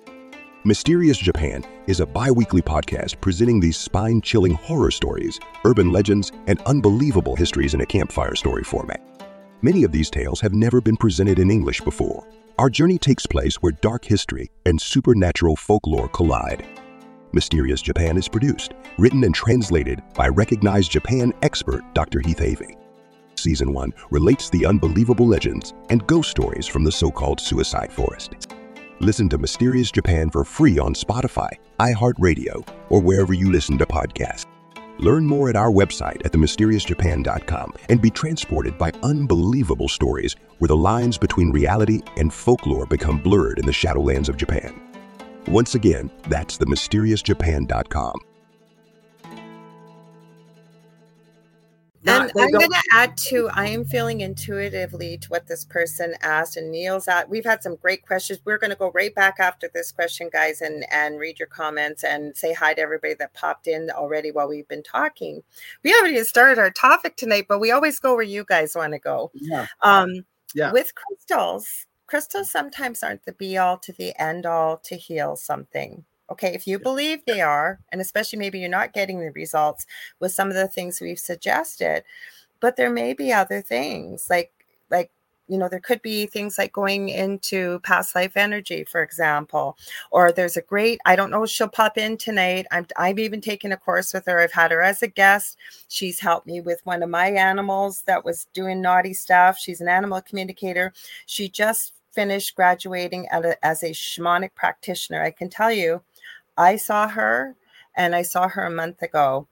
Mysterious Japan is a bi weekly podcast presenting these spine chilling horror stories, urban legends, and unbelievable histories in a campfire story format. Many of these tales have never been presented in English before. Our journey takes place where dark history and supernatural folklore collide. Mysterious Japan is produced, written, and translated by recognized Japan expert Dr. Heath Avey. Season 1 relates the unbelievable legends and ghost stories from the so called suicide forest. Listen to Mysterious Japan for free on Spotify, iHeartRadio, or wherever you listen to podcasts. Learn more at our website at themysteriousjapan.com and be transported by unbelievable stories where the lines between reality and folklore become blurred in the shadowlands of Japan. Once again, that's themysteriousjapan.com. and I'm going to add to I am feeling intuitively to what this person asked and Neil's at. We've had some great questions. We're going to go right back after this question, guys, and and read your comments and say hi to everybody that popped in already while we've been talking. We haven't even started our topic tonight, but we always go where you guys want to go. Yeah. Um, Yeah. with crystals, crystals sometimes aren't the be all to the end all to heal something. Okay, if you believe they are, and especially maybe you're not getting the results with some of the things we've suggested, but there may be other things like like you know there could be things like going into past life energy for example or there's a great i don't know she'll pop in tonight i'm i've even taken a course with her i've had her as a guest she's helped me with one of my animals that was doing naughty stuff she's an animal communicator she just finished graduating at a, as a shamanic practitioner. I can tell you i saw her and i saw her a month ago.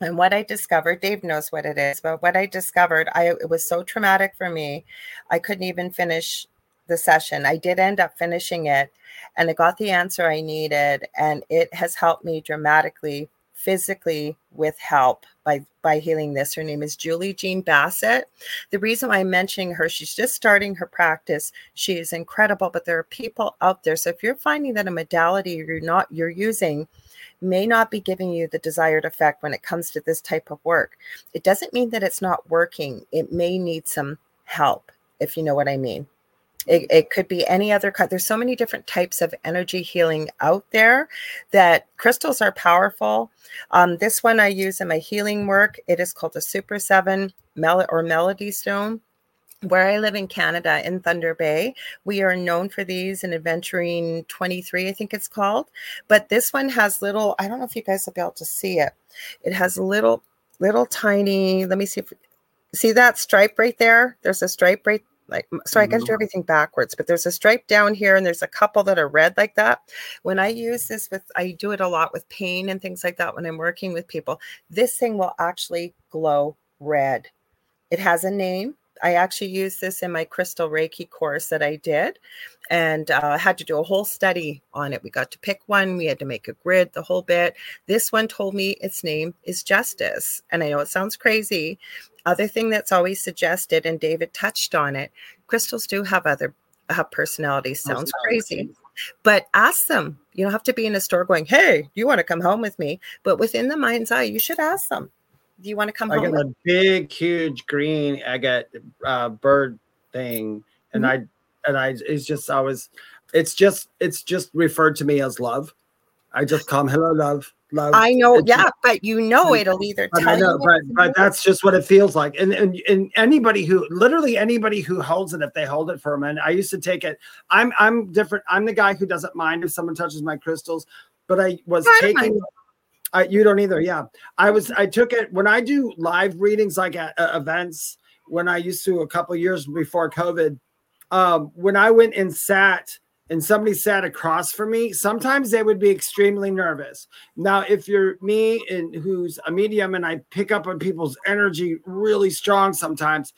And what I discovered, Dave knows what it is, but what I discovered, I it was so traumatic for me, I couldn't even finish the session. I did end up finishing it, and I got the answer I needed, and it has helped me dramatically, physically, with help by by healing this. Her name is Julie Jean Bassett. The reason I'm mentioning her, she's just starting her practice. She is incredible, but there are people out there. So if you're finding that a modality you're not you're using may not be giving you the desired effect when it comes to this type of work. It doesn't mean that it's not working. It may need some help, if you know what I mean. It, it could be any other kind. There's so many different types of energy healing out there that crystals are powerful. Um, this one I use in my healing work. It is called a Super Seven Mel- or Melody Stone where I live in Canada in Thunder Bay, we are known for these in Adventuring 23, I think it's called. But this one has little, I don't know if you guys will be able to see it. It has little, little tiny, let me see if, see that stripe right there? There's a stripe right like so I got to do mm-hmm. everything backwards, but there's a stripe down here and there's a couple that are red like that. When I use this with I do it a lot with pain and things like that when I'm working with people. This thing will actually glow red. It has a name. I actually used this in my crystal Reiki course that I did and uh, had to do a whole study on it. We got to pick one, we had to make a grid, the whole bit. This one told me its name is Justice. And I know it sounds crazy. Other thing that's always suggested, and David touched on it crystals do have other have personalities. Sounds crazy. But ask them. You don't have to be in a store going, hey, you want to come home with me? But within the mind's eye, you should ask them do you want to come I home? got a big, huge green agate uh, bird thing, and Mm-hmm. I and I it's just I was, it's just it's just referred to me as love. I just come hello, love, love. I know, It's- yeah, but you know it'll either But I know, but but that's just what it feels like. And and and anybody who literally anybody who holds it, if they hold it for a minute, I used to take it. I'm I'm different. I'm the guy who doesn't mind if someone touches my crystals, but I was I taking. I, you don't either, yeah. I was. I took it when I do live readings, like at uh, events. When I used to a couple years before COVID, um, when I went and sat and somebody sat across from me, sometimes they would be extremely nervous. Now, if you're me and who's a medium and I pick up on people's energy really strong sometimes,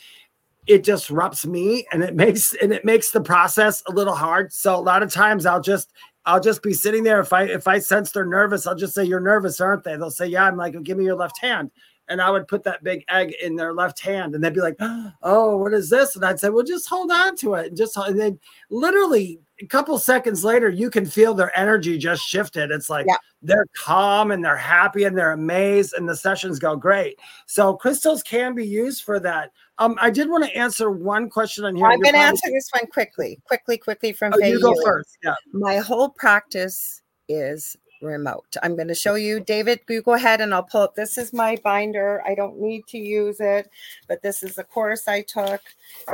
it disrupts me and it makes and it makes the process a little hard. So a lot of times I'll just I'll just be sitting there. If I if I sense they're nervous, I'll just say, You're nervous, aren't they? They'll say, Yeah. I'm like, give me your left hand. and I would put that big egg in their left hand, and they'd be like, "Oh, what is this?" And I'd say, "Well, just hold on to it." And just and then literally a couple seconds later, you can feel their energy just shifted. It's like Yeah. they're calm and they're happy and they're amazed, and the sessions go great. So crystals can be used for that. Um, I did want to answer one question on here. I'm going to answer this one quickly, quickly, quickly from Oh, Faye you go Ewing. first. Yeah. My whole practice is remote. I'm going to show you, David. You go ahead and I'll pull up. This is my binder. I don't need to use it, but this is the course I took.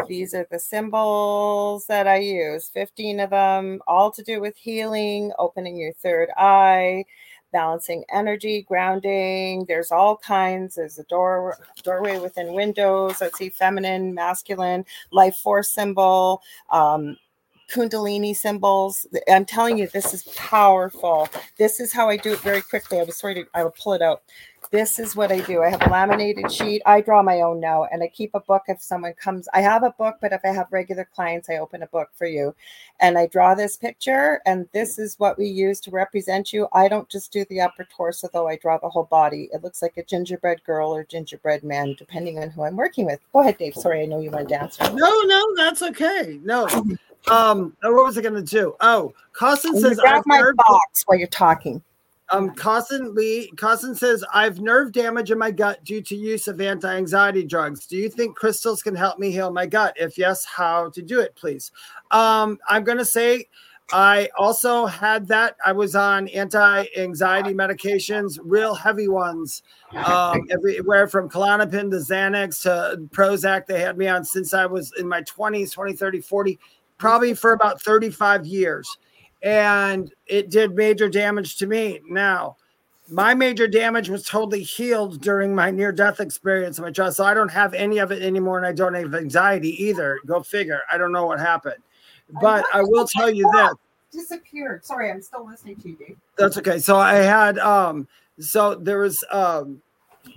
These are the symbols that I use 15 of them, all to do with healing, opening your third eye. Balancing energy, grounding. There's all kinds. There's a door doorway within windows. Let's see, feminine, masculine, life force symbol, um, kundalini symbols. I'm telling you, this is powerful. This is how I do it very quickly. I was sorry to, I will pull it out. This is what I do. I have a laminated sheet. I draw my own now, and I keep a book if someone comes. I have a book, but if I have regular clients, I open a book for you. And I draw this picture, and this is what we use to represent you. I don't just do the upper torso, though, I draw the whole body. It looks like a gingerbread girl or gingerbread man, depending on who I'm working with. Go ahead, Dave. Sorry, I know you want to answer. No, no, that's okay. No. Um, uh, what was I going to do? Oh, Costin says grab my box while you're talking. Um, Costin Lee. Costin says I've nerve damage in my gut due to use of anti-anxiety drugs. Do you think crystals can help me heal my gut? If yes, how to do it, please? Um, I'm to say. I also had that. I was on anti-anxiety medications, real heavy ones, um, everywhere from Klonopin to Xanax to Prozac. They had me on since I was in my 20s, 20, 30, 40, probably for about 35 years. And it did major damage to me. Now, my major damage was totally healed during my near-death experience in my child. So I don't have any of it anymore, and I don't have anxiety either. Go figure. I don't know what happened. But I will tell you this. Disappeared. Sorry, I'm still listening to you, Dave. That's okay. So I had um so there was um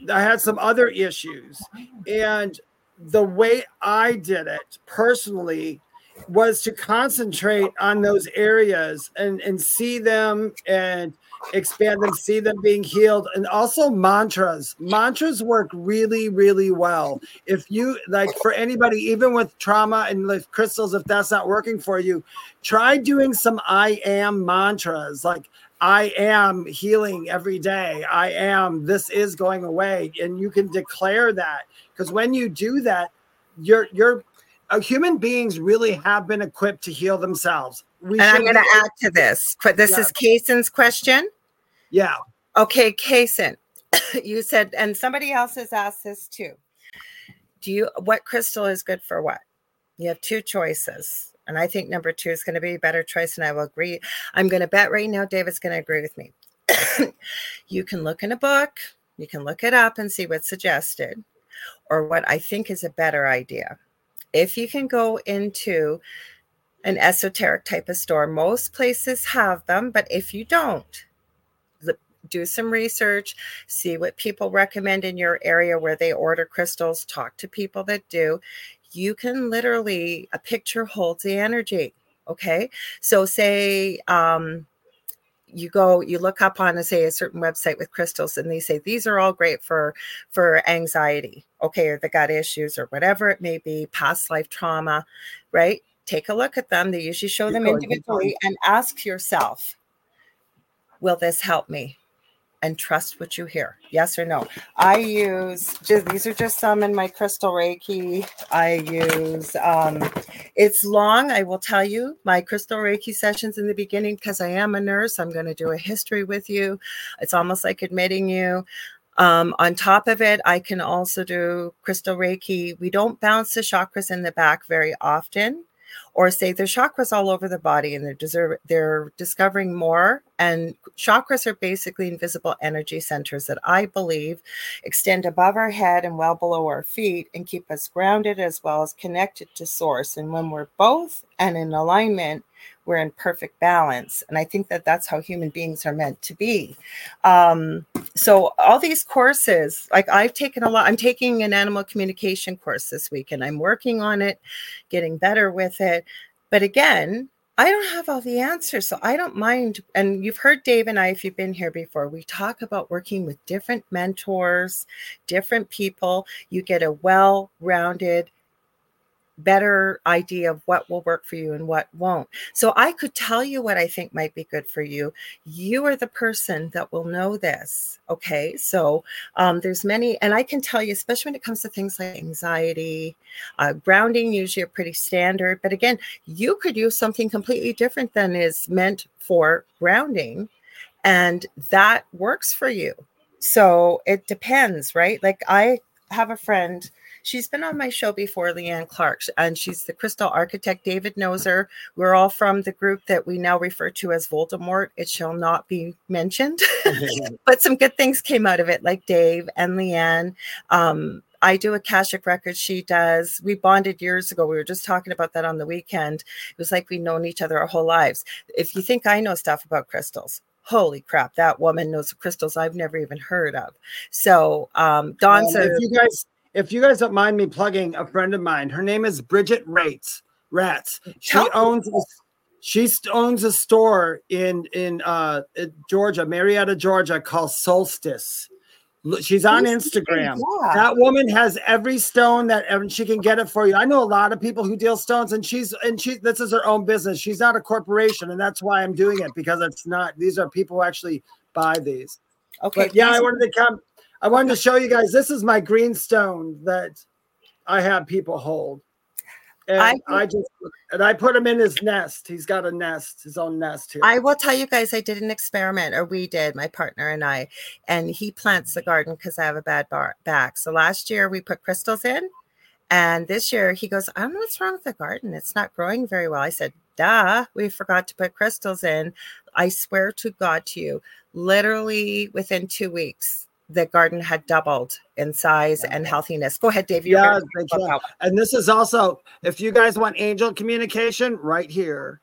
I had some other issues and the way I did it personally was to concentrate on those areas and and see them and expand them see them being healed and also mantras. Mantras work really really well. If you like for anybody even with trauma and with crystals if that's not working for you try doing some i am mantras like i am healing every day. I am this is going away. And you can declare that because when you do that you're you're uh, human beings really have been equipped to heal themselves we And I'm going to add to this. But this Yeah. is Kaysen's question. yeah Okay, Kaysen, you said, and somebody else has asked this too. Do you, what crystal is good for what? You have two choices. And I think number two is going to be a better choice. And I will agree. I'm going to bet right now David's going to agree with me. you can look in a book, you can look it up and see what's suggested, or what I think is a better idea. If you can go into an esoteric type of store, most places have them, but if you don't, do some research, see what people recommend in your area where they order crystals, talk to people that do. You can literally, a picture holds the energy. Okay. So, say, um, you go you look up on say a certain website with crystals and they say these are all great for for anxiety okay or the gut issues or whatever it may be past life trauma right? Take a look at them. They usually show them individually and ask yourself will this help me and trust what you hear. Yes or no? I use these are just some in my crystal reiki. I use um it's long. I will tell you my crystal reiki sessions in the beginning because i am a nurse. I'm going to do a history with you. It's almost like admitting you. Um, on top of it i can also do crystal reiki. We don't bounce the chakras in the back very often or say there's chakras all over the body and they're deserve, they're discovering more. And chakras are basically invisible energy centers that i believe extend above our head and well below our feet and keep us grounded as well as connected to source. And when we're both and in alignment we're in perfect balance and i think that that's how human beings are meant to be um, so all these courses like i've taken a lot i'm taking an animal communication course this week and i'm working on it getting better with it but again I don't have all the answers, so I don't mind. And you've heard Dave and I, if you've been here before, we talk about working with different mentors, different people. You get a well rounded better idea of what will work for you and what won't. So I could tell you what I think might be good for you. You are the person that will know this. Okay. So um, there's many, and I can tell you, especially when it comes to things like anxiety, uh, grounding, usually are pretty standard. But again, you could use something completely different than is meant for grounding. And that works for you. So it depends, right? Like I have a friend She's been on my show before, Leanne Clark, and she's the crystal architect. David knows her. We're all from the group that we now refer to as Voldemort. It shall not be mentioned, but some good things came out of it, like Dave and Leanne. Um, I do Akashic records. She does. We bonded years ago. We were just talking about that on the weekend. It was like we've known each other our whole lives. If you think I know stuff about crystals, holy crap, that woman knows crystals I've never even heard of. So um Dawn's um, if you guys if you guys don't mind me plugging a friend of mine, her name is Bridget Rates. Rats. She owns she owns a store in in uh, Georgia, Marietta, Georgia, called Solstice. She's on Instagram. Yeah. That woman has every stone that ever she can get it for you. I know a lot of people who deal stones, and she's and she this is her own business. She's not a corporation, and that's why I'm doing it because it's not. These are people who actually buy these. Okay. But yeah, I wanted to come. I wanted to show you guys. This is my green stone that I have people hold. And I, I, just and I put him in his nest. He's got a nest, his own nest here. I will tell you guys, I did an experiment, or we did, my partner and I, and he plants the garden because I have a bad bar- back. So last year we put crystals in, and this year he goes, I don't know what's wrong with the garden. It's not growing very well. I said, Duh, we forgot to put crystals in. I swear to God to you, literally within two weeks, the garden had doubled in size and healthiness. Go ahead, Dave. Yeah, and this is also if you guys want angel communication, right here.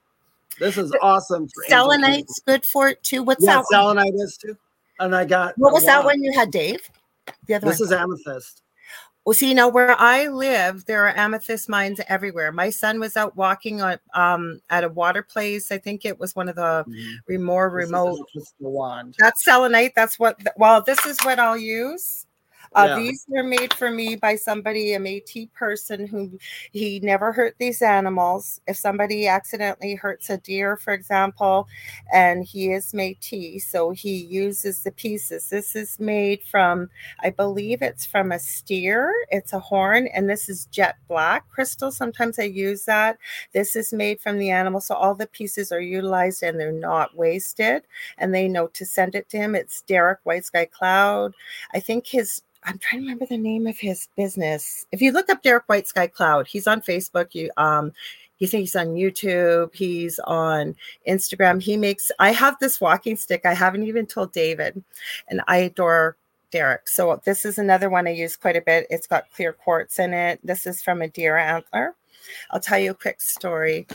This is awesome. Selenite's good for it too. What's yeah, that? Selenite is too. And I got what was that one you had, Dave? The other this one. is amethyst. Well, see, now where I live, there are amethyst mines everywhere. My son was out walking on um, at a water place. I think it was one of the mm-hmm. more remote. Wand. That's selenite. That's what. Well, this is what I'll use. Uh, yeah. These were made for me by somebody, a Métis person who he never hurt these animals. If somebody accidentally hurts a deer, for example, and he is Métis, so he uses the pieces. This is made from, I believe it's from a steer. It's a horn, and this is jet black crystal. Sometimes I use that. This is made from the animal, so all the pieces are utilized and they're not wasted. And they know to send it to him. It's Derek White Sky Cloud. I think his I'm trying to remember the name of his business. If you look up Derek White Sky Cloud, he's on Facebook. You um think he's on YouTube, he's on Instagram. He makes I have this walking stick. I haven't even told David, and I adore Derek. So this is another one I use quite a bit. It's got clear quartz in it. This is from a deer antler. I'll tell you a quick story.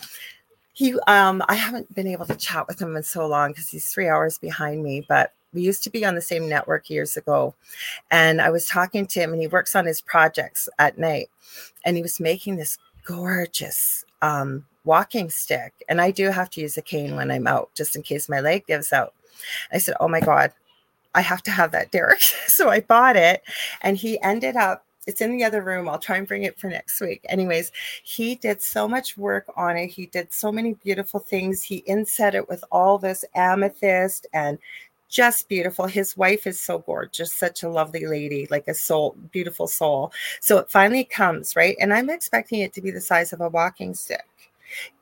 He um I haven't been able to chat with him in so long because he's three hours behind me, but we used to be on the same network years ago. And I was talking to him, and he works on his projects at night. And he was making this gorgeous um, walking stick. And I do have to use a cane when I'm out, just in case my leg gives out. I said, Oh my God, I have to have that, Derek. so I bought it. And he ended up it's in the other room. I'll try and bring it for next week. Anyways, he did so much work on it. He did so many beautiful things. He inset it with all this amethyst and just beautiful. His wife is so gorgeous, such a lovely lady, like a soul, beautiful soul. So it finally comes, right? And I'm expecting it to be the size of a walking stick.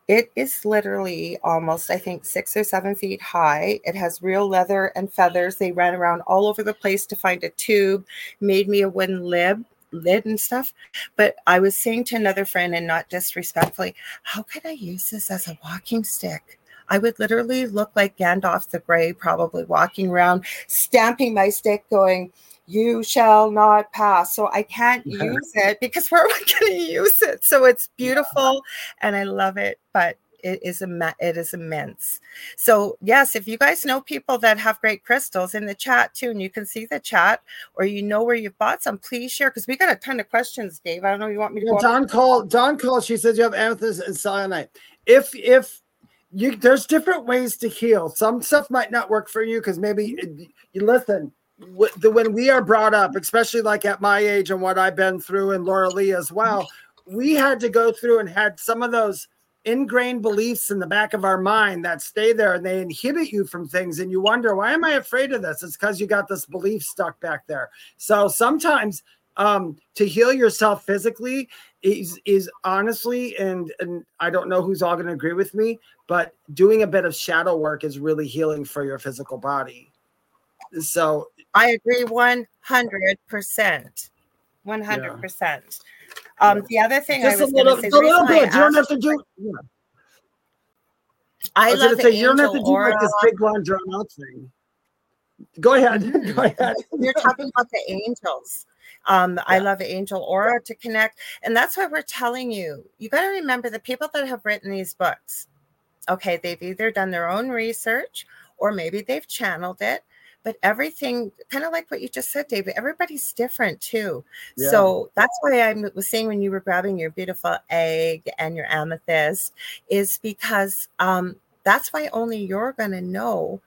It is literally almost, I think, six or seven feet high. It has real leather and feathers. They ran around all over the place to find a tube, made me a wooden lid lid and stuff. But I was saying to another friend, and not disrespectfully, how could I use this as a walking stick? I would literally look like Gandalf the Grey, probably walking around, stamping my stick, going, you shall not pass. So I can't use it because where am I going to use it? So it's beautiful and I love it, but it is a it is immense. So yes, if you guys know people that have great crystals in the chat too, and you can see the chat, or you know where you've bought some, please share because we got a ton of questions, Dave. I don't know. You want me to? Yeah, Don call. Don call. She says you have amethyst and selenite. If if you there's different ways to heal. Some stuff might not work for you because maybe uh, you listen. When we are brought up, especially like at my age and what I've been through, and Lorilei as well, we had to go through and had some of those ingrained beliefs in the back of our mind that stay there and they inhibit you from things and you wonder why am i afraid of this it's because you got this belief stuck back there so sometimes um, to heal yourself physically is is honestly and and i don't know who's all going to agree with me but doing a bit of shadow work is really healing for your physical body so i agree 100% 100% yeah. Um, the other thing Just I was going to say, a little bit. You don't have to do. Yeah. I, I was love say you don't have to do aura. like this big long drawn out thing. Go ahead. Go ahead. You're talking about the angels. Um, yeah. I love angel aura to connect, and that's why we're telling you. You got to remember the people that have written these books. Okay, they've either done their own research or maybe they've channeled it but everything kind of like what you just said david everybody's different too yeah. so that's why i was saying when you were grabbing your beautiful egg and your amethyst is because um, that's why only you're going to know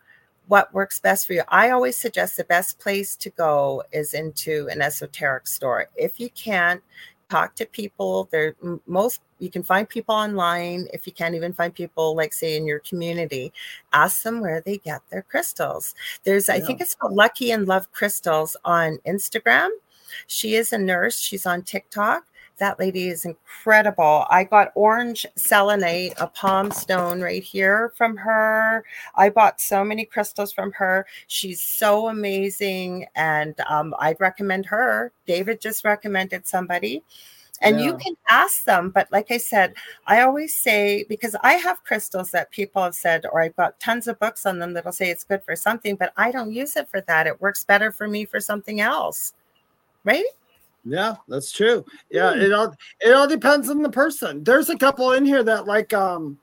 what works best for you. I always suggest the best place to go is into an esoteric store. If you can't, talk to people. There most you can find people online if you can't even find people like say in your community. Ask them where they get their crystals. There's yeah. I think it's called Lucky and Love Crystals on Instagram. She is a nurse. She's on TikTok. That lady is incredible. I got orange selenite, a palm stone right here from her. I bought so many crystals from her. She's so amazing. And um, I'd recommend her. David just recommended somebody and yeah. you can ask them but like i said i always say because i have crystals that people have said or i've got tons of books on them that'll say it's good for something but i don't use it for that it works better for me for something else right yeah, that's true. Yeah, mm. it all it all depends on the person. There's a couple in here that like um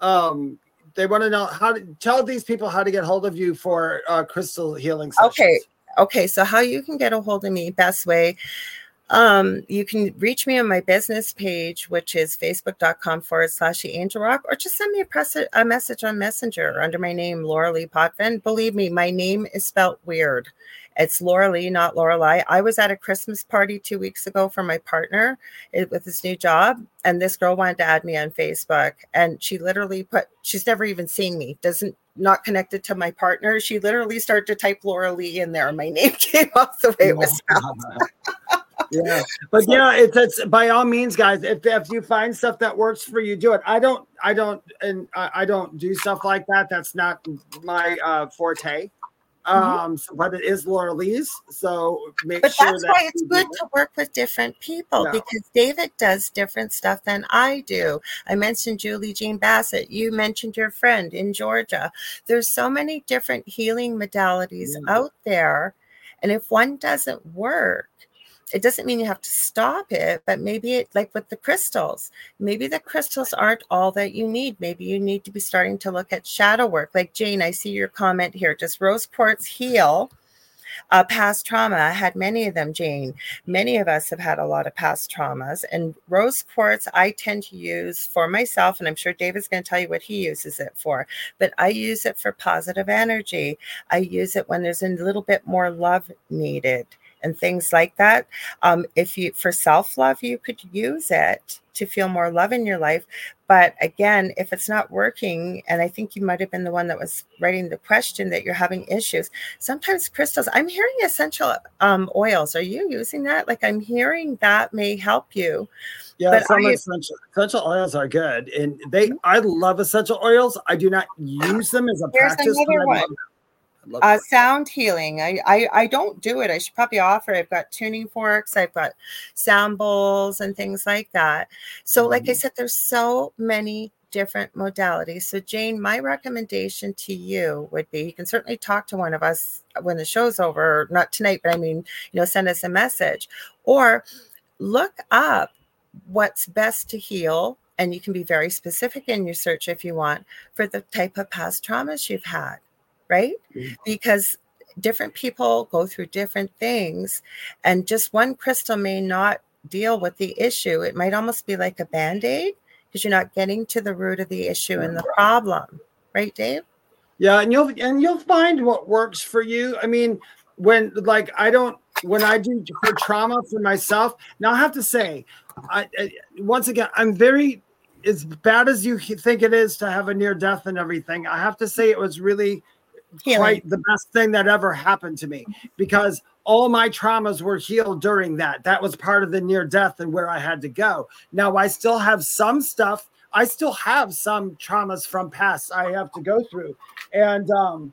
um they want to know how to tell these people how to get hold of you for uh crystal healing sessions. Okay. Okay, so how you can get a hold of me best way um, you can reach me on my business page, which is facebook.com forward slash the angel rock, or just send me a, press- a message on Messenger under my name, Lorilei Potvin. Believe me, my name is spelt weird. It's Laura Lee, not Lorelei. I was at a Christmas party two weeks ago for my partner with his new job, and this girl wanted to add me on Facebook, and she literally put she's never even seen me, doesn't not connected to my partner. She literally started to type Laura Lee in there. and My name came off the way it was spelled. yeah, but yeah, it's, it's by all means, guys. If if you find stuff that works for you, do it. I don't, I don't, and I, I don't do stuff like that. That's not my uh, forte. Mm-hmm. Um, so, but it is Lorilei's. So make but sure that's that why it's good to work with different people yeah. because David does different stuff than I do. I mentioned Julie Jean Bassett. You mentioned your friend in Georgia. There's so many different healing modalities yeah. out there. And if one doesn't work, it doesn't mean you have to stop it, but maybe it, like with the crystals, maybe the crystals aren't all that you need. Maybe you need to be starting to look at shadow work. Like Jane, I see your comment here. Does rose quartz heal uh, past trauma? I had many of them, Jane. Many of us have had a lot of past traumas. And rose quartz, I tend to use for myself, and I'm sure David's going to tell you what he uses it for, but I use it for positive energy. I use it when there's a little bit more love needed and things like that. Um, if you, for self love, you could use it to feel more love in your life. But again, if it's not working, and I think you might have been the one that was writing the question that you're having issues, sometimes crystals, I'm hearing essential um, oils. Are you using that? Like I'm hearing that may help you. Yeah, but some essential, essential oils are good. And they, mm-hmm. I love essential oils. I do not use them as a practice. Uh, sound healing. I, I I don't do it. I should probably offer. I've got tuning forks. I've got sound bowls and things like that. So, mm-hmm. like I mm-hmm. said, there's so many different modalities. So, Jane, my recommendation to you would be you can certainly talk to one of us when the show's over. Not tonight, but I mean, you know, send us a message or look up what's best to heal and you can be very specific in your search if you want for the type of past traumas you've had right? Mm-hmm. Because different people go through different things, and just one crystal may not deal with the issue. It might almost be like a band aid. because you're not getting to the root of the issue and the problem, right, Dave? Yeah, and you'll and you'll find what works for you. I mean, when like I don't when I do for trauma for myself. Now I have to say, I, I once again I'm very as bad as you think it is to have a near death and everything. I have to say it was really Healing. quite the best thing that ever happened to me because all my traumas were healed during that. That was part of the near death and where I had to go. Now I still have some stuff. I still have some traumas from past I have to go through. And um,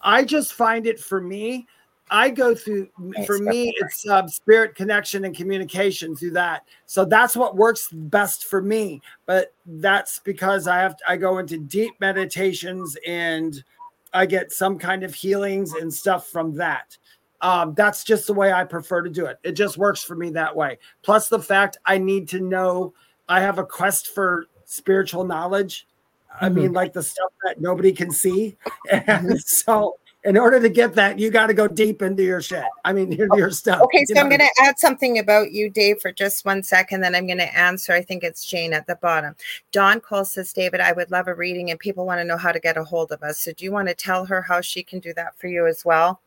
I just find it for me, I go through, for me, it's uh, spirit connection and communication through that. So that's what works best for me. But that's because I have, to, I go into deep meditations and I get some kind of healings and stuff from that. Um, that's just the way I prefer to do it. It just works for me that way. Plus, the fact I need to know I have a quest for spiritual knowledge. I mm-hmm. mean, like the stuff that nobody can see. And so, in order to get that, you got to go deep into your shit. I mean, into your stuff. Okay, so I'm going to add something about you, Dave, for just one second. Then I'm going to answer. I think it's Jane at the bottom. Don Cole says, David, I would love a reading, and people want to know how to get a hold of us. So, do you want to tell her how she can do that for you as well?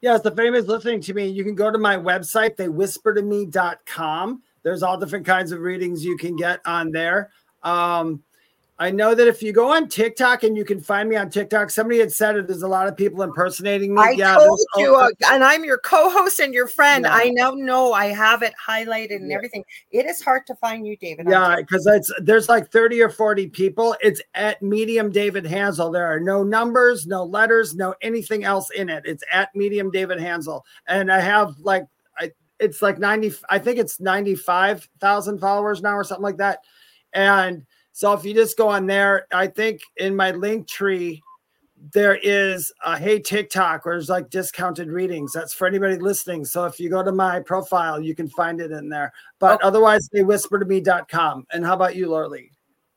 Yes, the famous listening to me, you can go to my website, theywhispertome.com. There's all different kinds of readings you can get on there. Um, I know that if you go on TikTok and you can find me on TikTok, somebody had said it. There's a lot of people impersonating me. I yeah, told you, uh, and I'm your co-host and your friend. Yeah. I now know I have it highlighted and yeah. everything. It is hard to find you, David. Yeah, because it's there's like 30 or 40 people. It's at Medium David Hanzel. There are no numbers, no letters, no anything else in it. It's at Medium David Hanzel, and I have like I it's like 90. I think it's 95,000 followers now or something like that, and so if you just go on there, I think in my link tree, there is a hey TikTok where there's like discounted readings. That's for anybody listening. So if you go to my profile, you can find it in there. But oh. otherwise, they whisper to me.com. And how about you, Lorilei?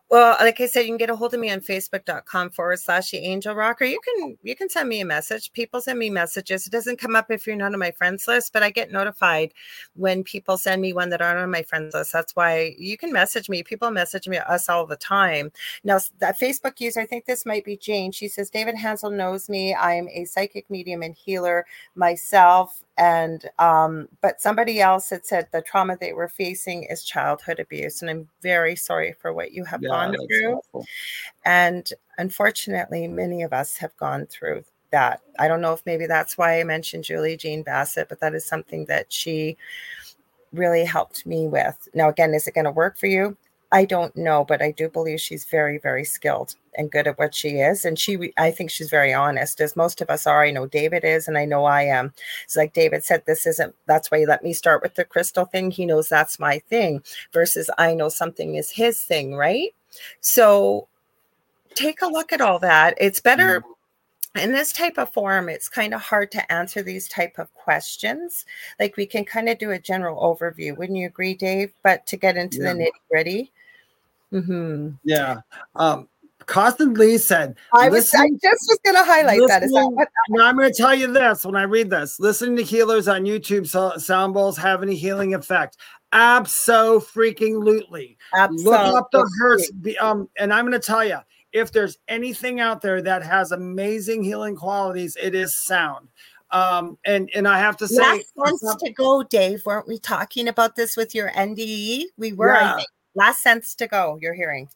Well, like I said, you can get a hold of me on facebook.com forward slash the angel rocker. You can you can send me a message. People send me messages. It doesn't come up if you're not on my friends list, but I get notified when people send me one that aren't on my friends list. That's why you can message me. People message me us all the time. Now that Facebook user, I think this might be Jane. She says, David Hanzel knows me. I'm a psychic medium and healer myself and um, but somebody else had said the trauma they were facing is childhood abuse and i'm very sorry for what you have yeah, gone through. awful. and unfortunately many of us have gone through that. I don't know if maybe that's why i mentioned julie jean bassett but that is something that she really helped me with. Now again is it going to work for you I don't know, but I do believe she's very, very skilled and good at what she is. And she, I think she's very honest, as most of us are. I know David is, and I know I am. It's like David said, this isn't, that's why he let me start with the crystal thing. He knows that's my thing versus I know something is his thing, right? So take a look at all that. It's better. Mm-hmm. In this type of forum it's kind of hard to answer these type of questions like we can kind of do a general overview wouldn't you agree dave but to get into yeah. the nitty gritty mm-hmm. yeah um Lee said, I was I just was going to highlight that. Is that what now I'm to tell you this when I read this. Listening to healers on YouTube so, sound bowls have any healing effect? Abso freaking lutely. Look up the hertz. Um, and I'm going to tell you, if there's anything out there that has amazing healing qualities, it is sound. Um, and and I have to say, last sense to go, Dave. Weren't we talking about this with your NDE? We were. Yeah. Last sense to go. You're hearing.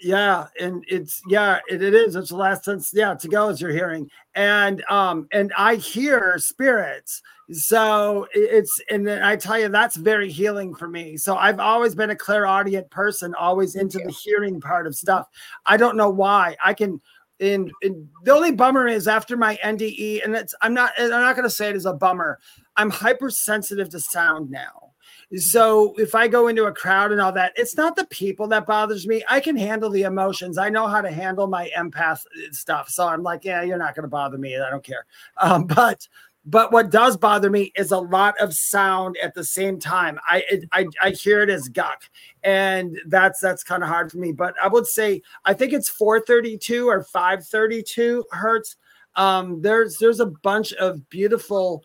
Yeah, and it's yeah, it, it is. It's the last sense, yeah, to go as you're hearing. And um, and I hear spirits. So it's and then I tell you that's very healing for me. So I've always been a clairaudient person, always into the hearing part of stuff. I don't know why. I can and, and the only bummer is after my NDE, and it's I'm not I'm not gonna say it as a bummer. I'm hypersensitive to sound now. So if I go into a crowd and all that, it's not the people that bothers me. I can handle the emotions. I know how to handle my empath stuff. So I'm like, yeah, you're not going to bother me. I don't care. Um, but but what does bother me is a lot of sound at the same time. I it, I, I hear it as guck, and that's that's kind of hard for me. But I would say I think it's 432 or 532 hertz. Um, there's there's a bunch of beautiful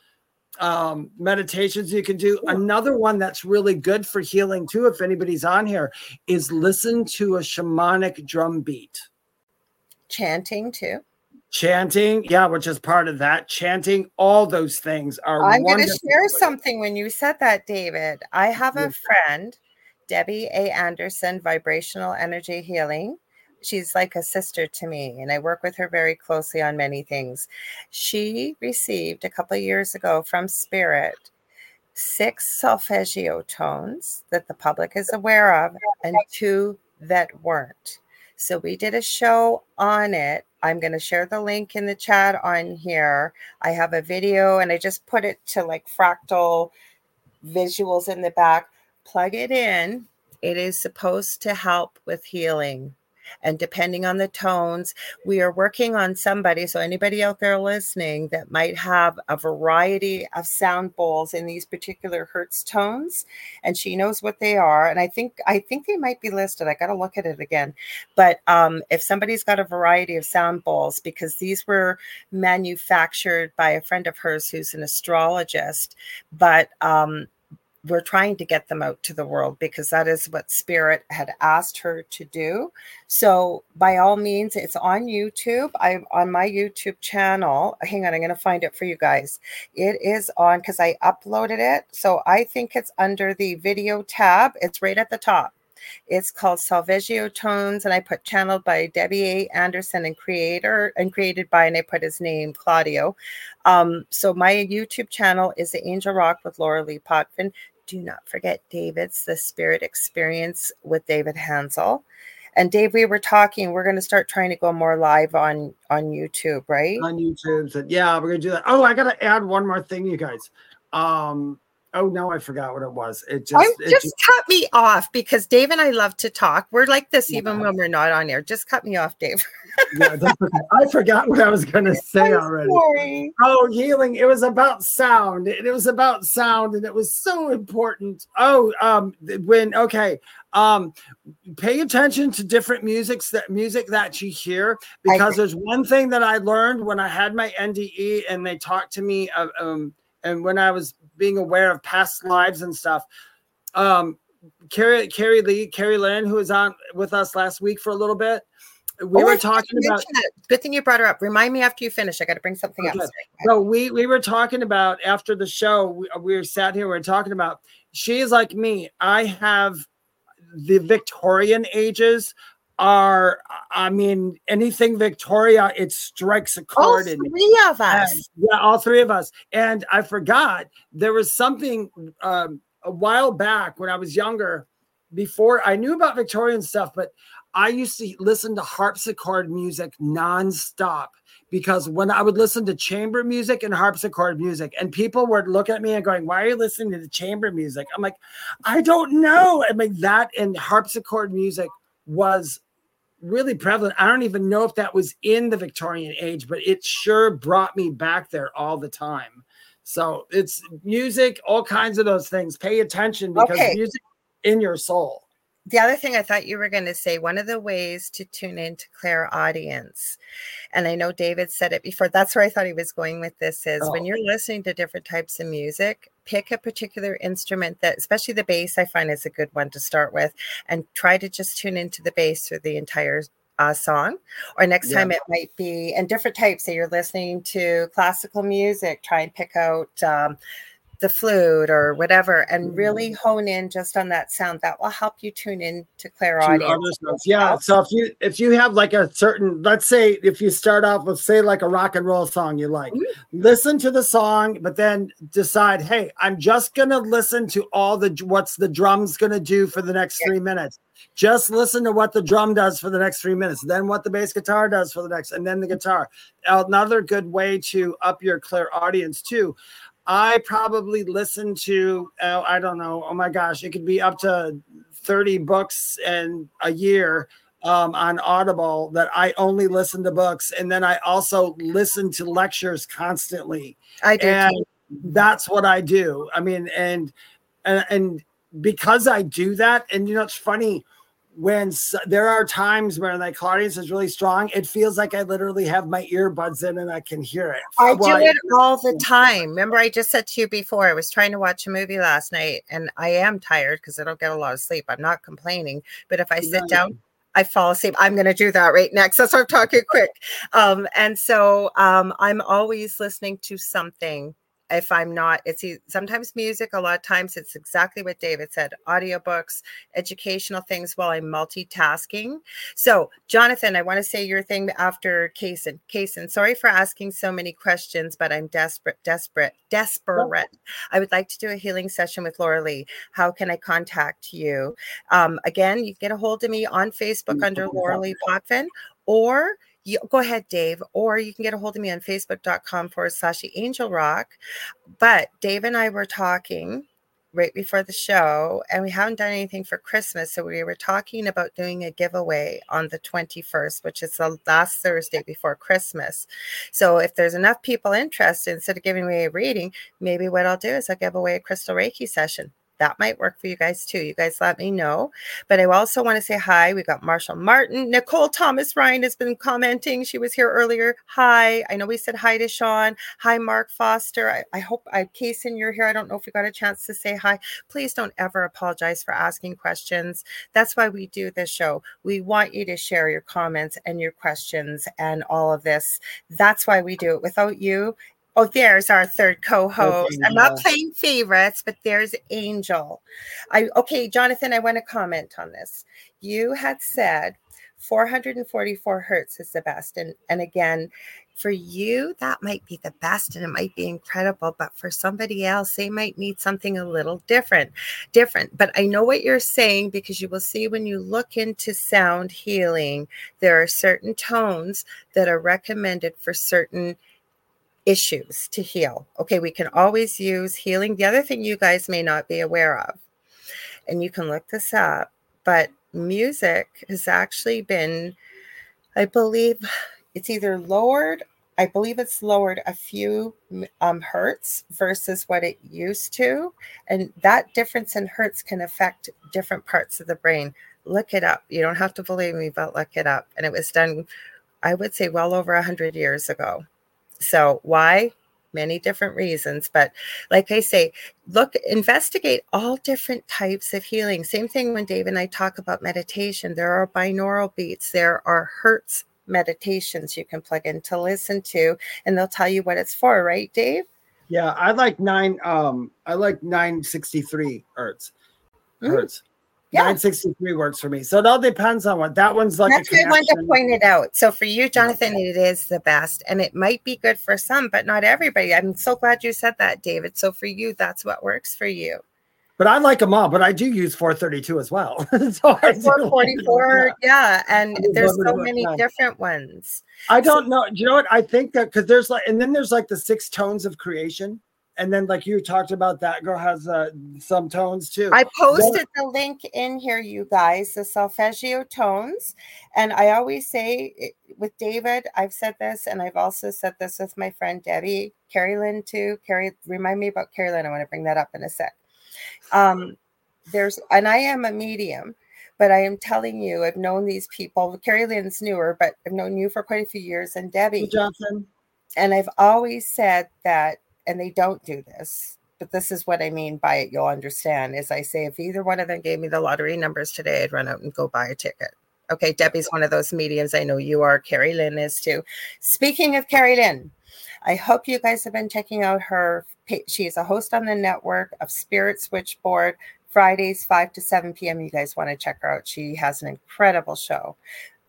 um, meditations you can do. Another one that's really good for healing too, if anybody's on here, is listen to a shamanic drum beat. Chanting too. Chanting, yeah, which is part of that. Chanting, all those things are. I'm going to share something when you said that, David. I have a friend, Debbie A. Anderson, Vibrational Energy Healing. She's like a sister to me, and I work with her very closely on many things. She received a couple years ago from Spirit six solfeggio tones that the public is aware of, and two that weren't. So we did a show on it. I'm going to share the link in the chat on here. I have a video and I just put it to like fractal visuals in the back. Plug it in. It is supposed to help with healing. And depending on the tones, we are working on somebody. So, anybody out there listening that might have a variety of sound bowls in these particular hertz tones, and she knows what they are. And I think I think they might be listed. I got to look at it again. But um, if somebody's got a variety of sound bowls, because these were manufactured by a friend of hers who's an astrologist, but um, we're trying to get them out to the world because that is what spirit had asked her to do. So by all means it's on youtube. I'm on my youtube channel. Hang on i'm going to find it for you guys. It is on because i uploaded it. So i think it's under the video tab. It's right at the top. It's called Solfeggio Tones, and I put channeled by Debbie A. Anderson and creator and created by, and I put his name Claudio. Um, so my YouTube channel is the Angel Rock with Lorilei Potvin. Do not forget David's The Spirit Experience with David Hanzel. And Dave, we were talking. We're going to start trying to go more live on on YouTube, right? on YouTube. Said, yeah, we're gonna do that. Oh, I gotta add one more thing, you guys. Um, oh no, I forgot what it was. It just, it just cut me off because Dave and I love to talk. We're like this even when we're not on air. Just cut me off, Dave. yeah, okay. I forgot what I was gonna say I'm already. sorry. Oh, healing. It was about sound. It, it was about sound, and it was so important. Oh, um, when okay, um, pay attention to different musics that music that you hear because there's one thing that I learned when I had my NDE and they talked to me, uh, um, and when I was being aware of past lives and stuff. Um, Carrie, Carrie Lee, Kerrilyn, who was on with us last week for a little bit. We Oh, were talking about it. Good thing you brought her up. Remind me after you finish. I got to bring something Okay. else. So we we were talking about after the show. We, we were sat here. We were talking about. She is like me. I have the Victorian ages. Are I mean anything Victoria? It strikes a All chord in me. three of And- us. yeah, all three of us. And I forgot there was something um, a while back when I was younger. Before I knew about Victorian stuff, but I used to listen to harpsichord music nonstop because when I would listen to chamber music and harpsichord music, and people would look at me and going, "Why are you listening to the chamber music?" I'm like, "I don't know." I mean, that and harpsichord music was really prevalent. I don't even know if that was in the Victorian age, but it sure brought me back there all the time. So it's music, all kinds of those things. Pay attention because Okay. music in your soul. The other thing I thought you were going to say, one of the ways to tune into clairaudience, and I know David said it before, that's where I thought he was going with this is when Oh. you're listening to different types of music, pick a particular instrument that, especially the bass, I find is a good one to start with, and try to just tune into the bass through the entire uh, song. Or next Yeah. time it might be, and different types. Say you're listening to classical music, try and pick out. Um, the flute or whatever and really Mm-hmm. hone in just on that sound that will help you tune in to to clairaudience. Yeah. So if you if you have like a certain, let's say if you start off with say like a rock and roll song you like, listen to the song, but then decide, hey, I'm just gonna listen to all the what's the drums gonna do for the next Yeah. three minutes. Just listen to what the drum does for the next three minutes, then what the bass guitar does for the next, and then the guitar. Another good way to up your clairaudience too. I probably listen to, uh, I don't know, oh my gosh, it could be up to 30 books and a year um, on Audible that I only listen to books. And then I also listen to lectures constantly. i do And too. that's what I do. I mean, and, and, and because I do that, and you know, it's funny when s- there are times where like clairaudience is really strong, it feels like I literally have my earbuds in and I can hear it. I Well, do it all the time. Remember, I just said to you before, I was trying to watch a movie last night and I am tired because I don't get a lot of sleep. I'm not complaining. But if I sit No. down, I fall asleep. I'm going to do that right next. That's why I'm talking quick. Um, and so um, I'm always listening to something. If I'm not, it's sometimes music. A lot of times, it's exactly what David said: audiobooks, educational things while I'm multitasking. So, Jonathan, I want to say your thing after Kason. Kason, sorry for asking so many questions, but I'm desperate, desperate, desperate. I would like to do a healing session with Lorilei. How can I contact you? Um, again, you can get a hold of me on Facebook under Lorilei Potvin, or you, go ahead, Dave, or you can get a hold of me on facebook.com forward slash angel rock. But Dave and I were talking right before the show, and we haven't done anything for Christmas. So we were talking about doing a giveaway on the 21st, which is the last Thursday before Christmas. So if there's enough people interested, instead of giving away a reading, maybe what I'll do is I'll give away a crystal Reiki session. That might work for you guys too. You guys let me know. But I also want to say hi. We got Marshall Martin. Nicole Thomas Ryan has been commenting. She was here earlier. Hi. I know we said hi to Sean. Hi, Mark Foster. I, I hope I Kason, you're here. I don't know if you got a chance to say hi. Please don't ever apologize for asking questions. That's why we do this show. We want you to share your comments and your questions and all of this. That's why we do it. Without you, Oh, there's our third co-host. I'm not Angel. playing favorites, but there's Angel. I okay, Jonathan, I want to comment on this. You had said 444 hertz is the best. And and again, for you, that might be the best and it might be incredible, but for somebody else, they might need something a little different. Different. But I know what you're saying because you will see when you look into sound healing, there are certain tones that are recommended for certain issues to heal. Okay, we can always use healing. The other thing you guys may not be aware of, and you can look this up, but music has actually been, I believe, it's either lowered. I believe it's lowered a few um, hertz versus what it used to. And that difference in hertz can affect different parts of the brain. Look it up. You don't have to believe me, but look it up. And it was done, I would say, well over 100 years ago. So, why? Many different reasons. But like I say, look, investigate all different types of healing. Same thing when Dave and I talk about meditation. There are binaural beats, there are hertz meditations you can plug in to listen to, and they'll tell you what it's for, right, Dave? Yeah, I like nine. Um, I like nine sixty three hertz. Mm. Hertz. Yeah. Nine sixty three works for me. So it all depends on what that one's like. That's why I wanted to point it out. So for you, Jonathan, it is the best, and it might be good for some, but not everybody. I'm so glad you said that, David. So for you, that's what works for you. But I like them all. But I do use four thirty two as well. so I like 444, yeah, and there's so many different ones. I don't know. Do you know what? I think that because there's like, and then there's like the six tones of creation, and then like you talked about, that girl has uh, some tones too. I posted the link in here, you guys, the solfeggio tones. And I always say it- with David, I've said this, and I've also said this with my friend Debbie, Kerrilyn too. Carrie, remind me about Kerrilyn. I want to bring that up in a sec. Um, there's, and I am a medium, but I am telling you, I've known these people. Kerrilyn's newer, but I've known you for quite a few years, and Debbie Johnson. and I've always said that, and they don't do this, but this is what I mean by it. You'll understand. Is I say if either one of them gave me the lottery numbers today, I'd run out and go buy a ticket. Okay, Debbie's one of those mediums. I know you are. Kerrilyn is too. Speaking of Kerrilyn, I hope you guys have been checking out her. She is a host on the network of Spirit Switchboard. Fridays, 5 to 7 p.m. You guys want to check her out. She has an incredible show.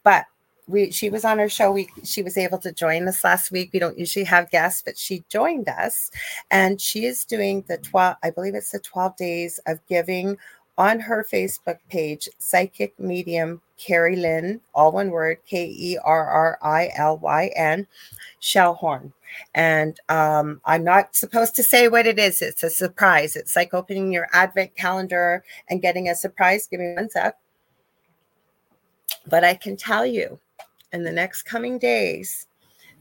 But we she was on our show. We she was able to join us last week. We don't usually have guests but she joined us. And she is doing the 12 i believe it's the 12 days of giving on her facebook page psychic medium kerrilyn all one word k-e-r-r-i-l-y-n shellhorn. And um, i'm not supposed to say what it is. It's a surprise. It's like opening your advent calendar and getting a surprise. Give me one sec. But i can tell you in the next coming days,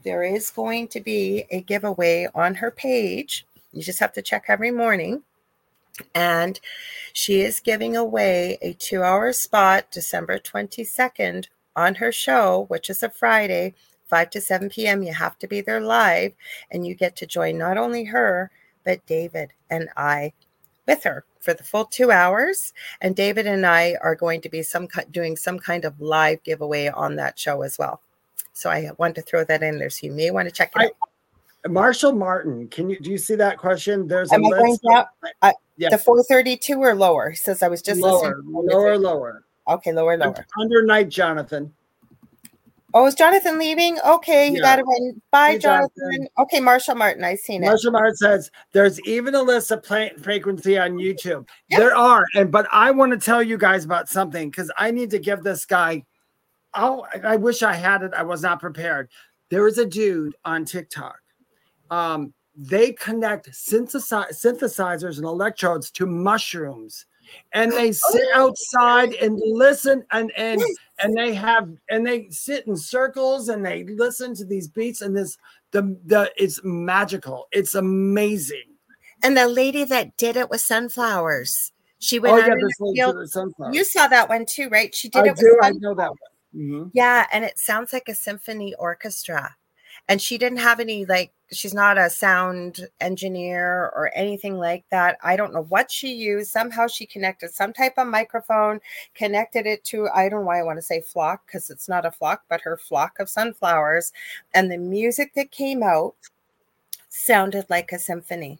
there is going to be a giveaway on her page. You just have to check every morning. And she is giving away a two hour spot December 22nd on her show, which is a Friday, 5 to 7 p.m. You have to be there live, and you get to join not only her, but David and I with her for the full two hours. And David and I are going to be some doing some kind of live giveaway on that show as well. So I want to throw that in there. So you may want to check it I, out. Marshall Martin, can you do you see that question? There's Am a I list. Going down, yes. The 432 or lower? He says I was just lower, lower, lower. Okay, lower, lower. Under night, Jonathan. Oh, is Jonathan leaving? Okay, you yeah. got to run. Bye, hey, Jonathan. Jonathan. Okay, Marshall Martin, I seen it. Marshall Martin says there's even a list of plant frequency on YouTube. Yep. There are, and but I want to tell you guys about something because I need to give this guy. Oh, I wish I had it. I was not prepared. There is a dude on TikTok. Um, they connect synthesizers and electrodes to mushrooms and they sit oh. outside and listen and and and they have and they sit in circles and they listen to these beats and this the the it's magical it's amazing and the lady that did it with sunflowers she went oh, yeah, the field. you saw that one too right she did I it do, I know that one. Mm-hmm. yeah and it sounds like a symphony orchestra and she didn't have any like she's not a sound engineer or anything like that. I don't know what she used. Somehow she connected some type of microphone, connected it to, I don't know why I want to say flock because it's not a flock, but her flock of sunflowers. And the music that came out sounded like a symphony.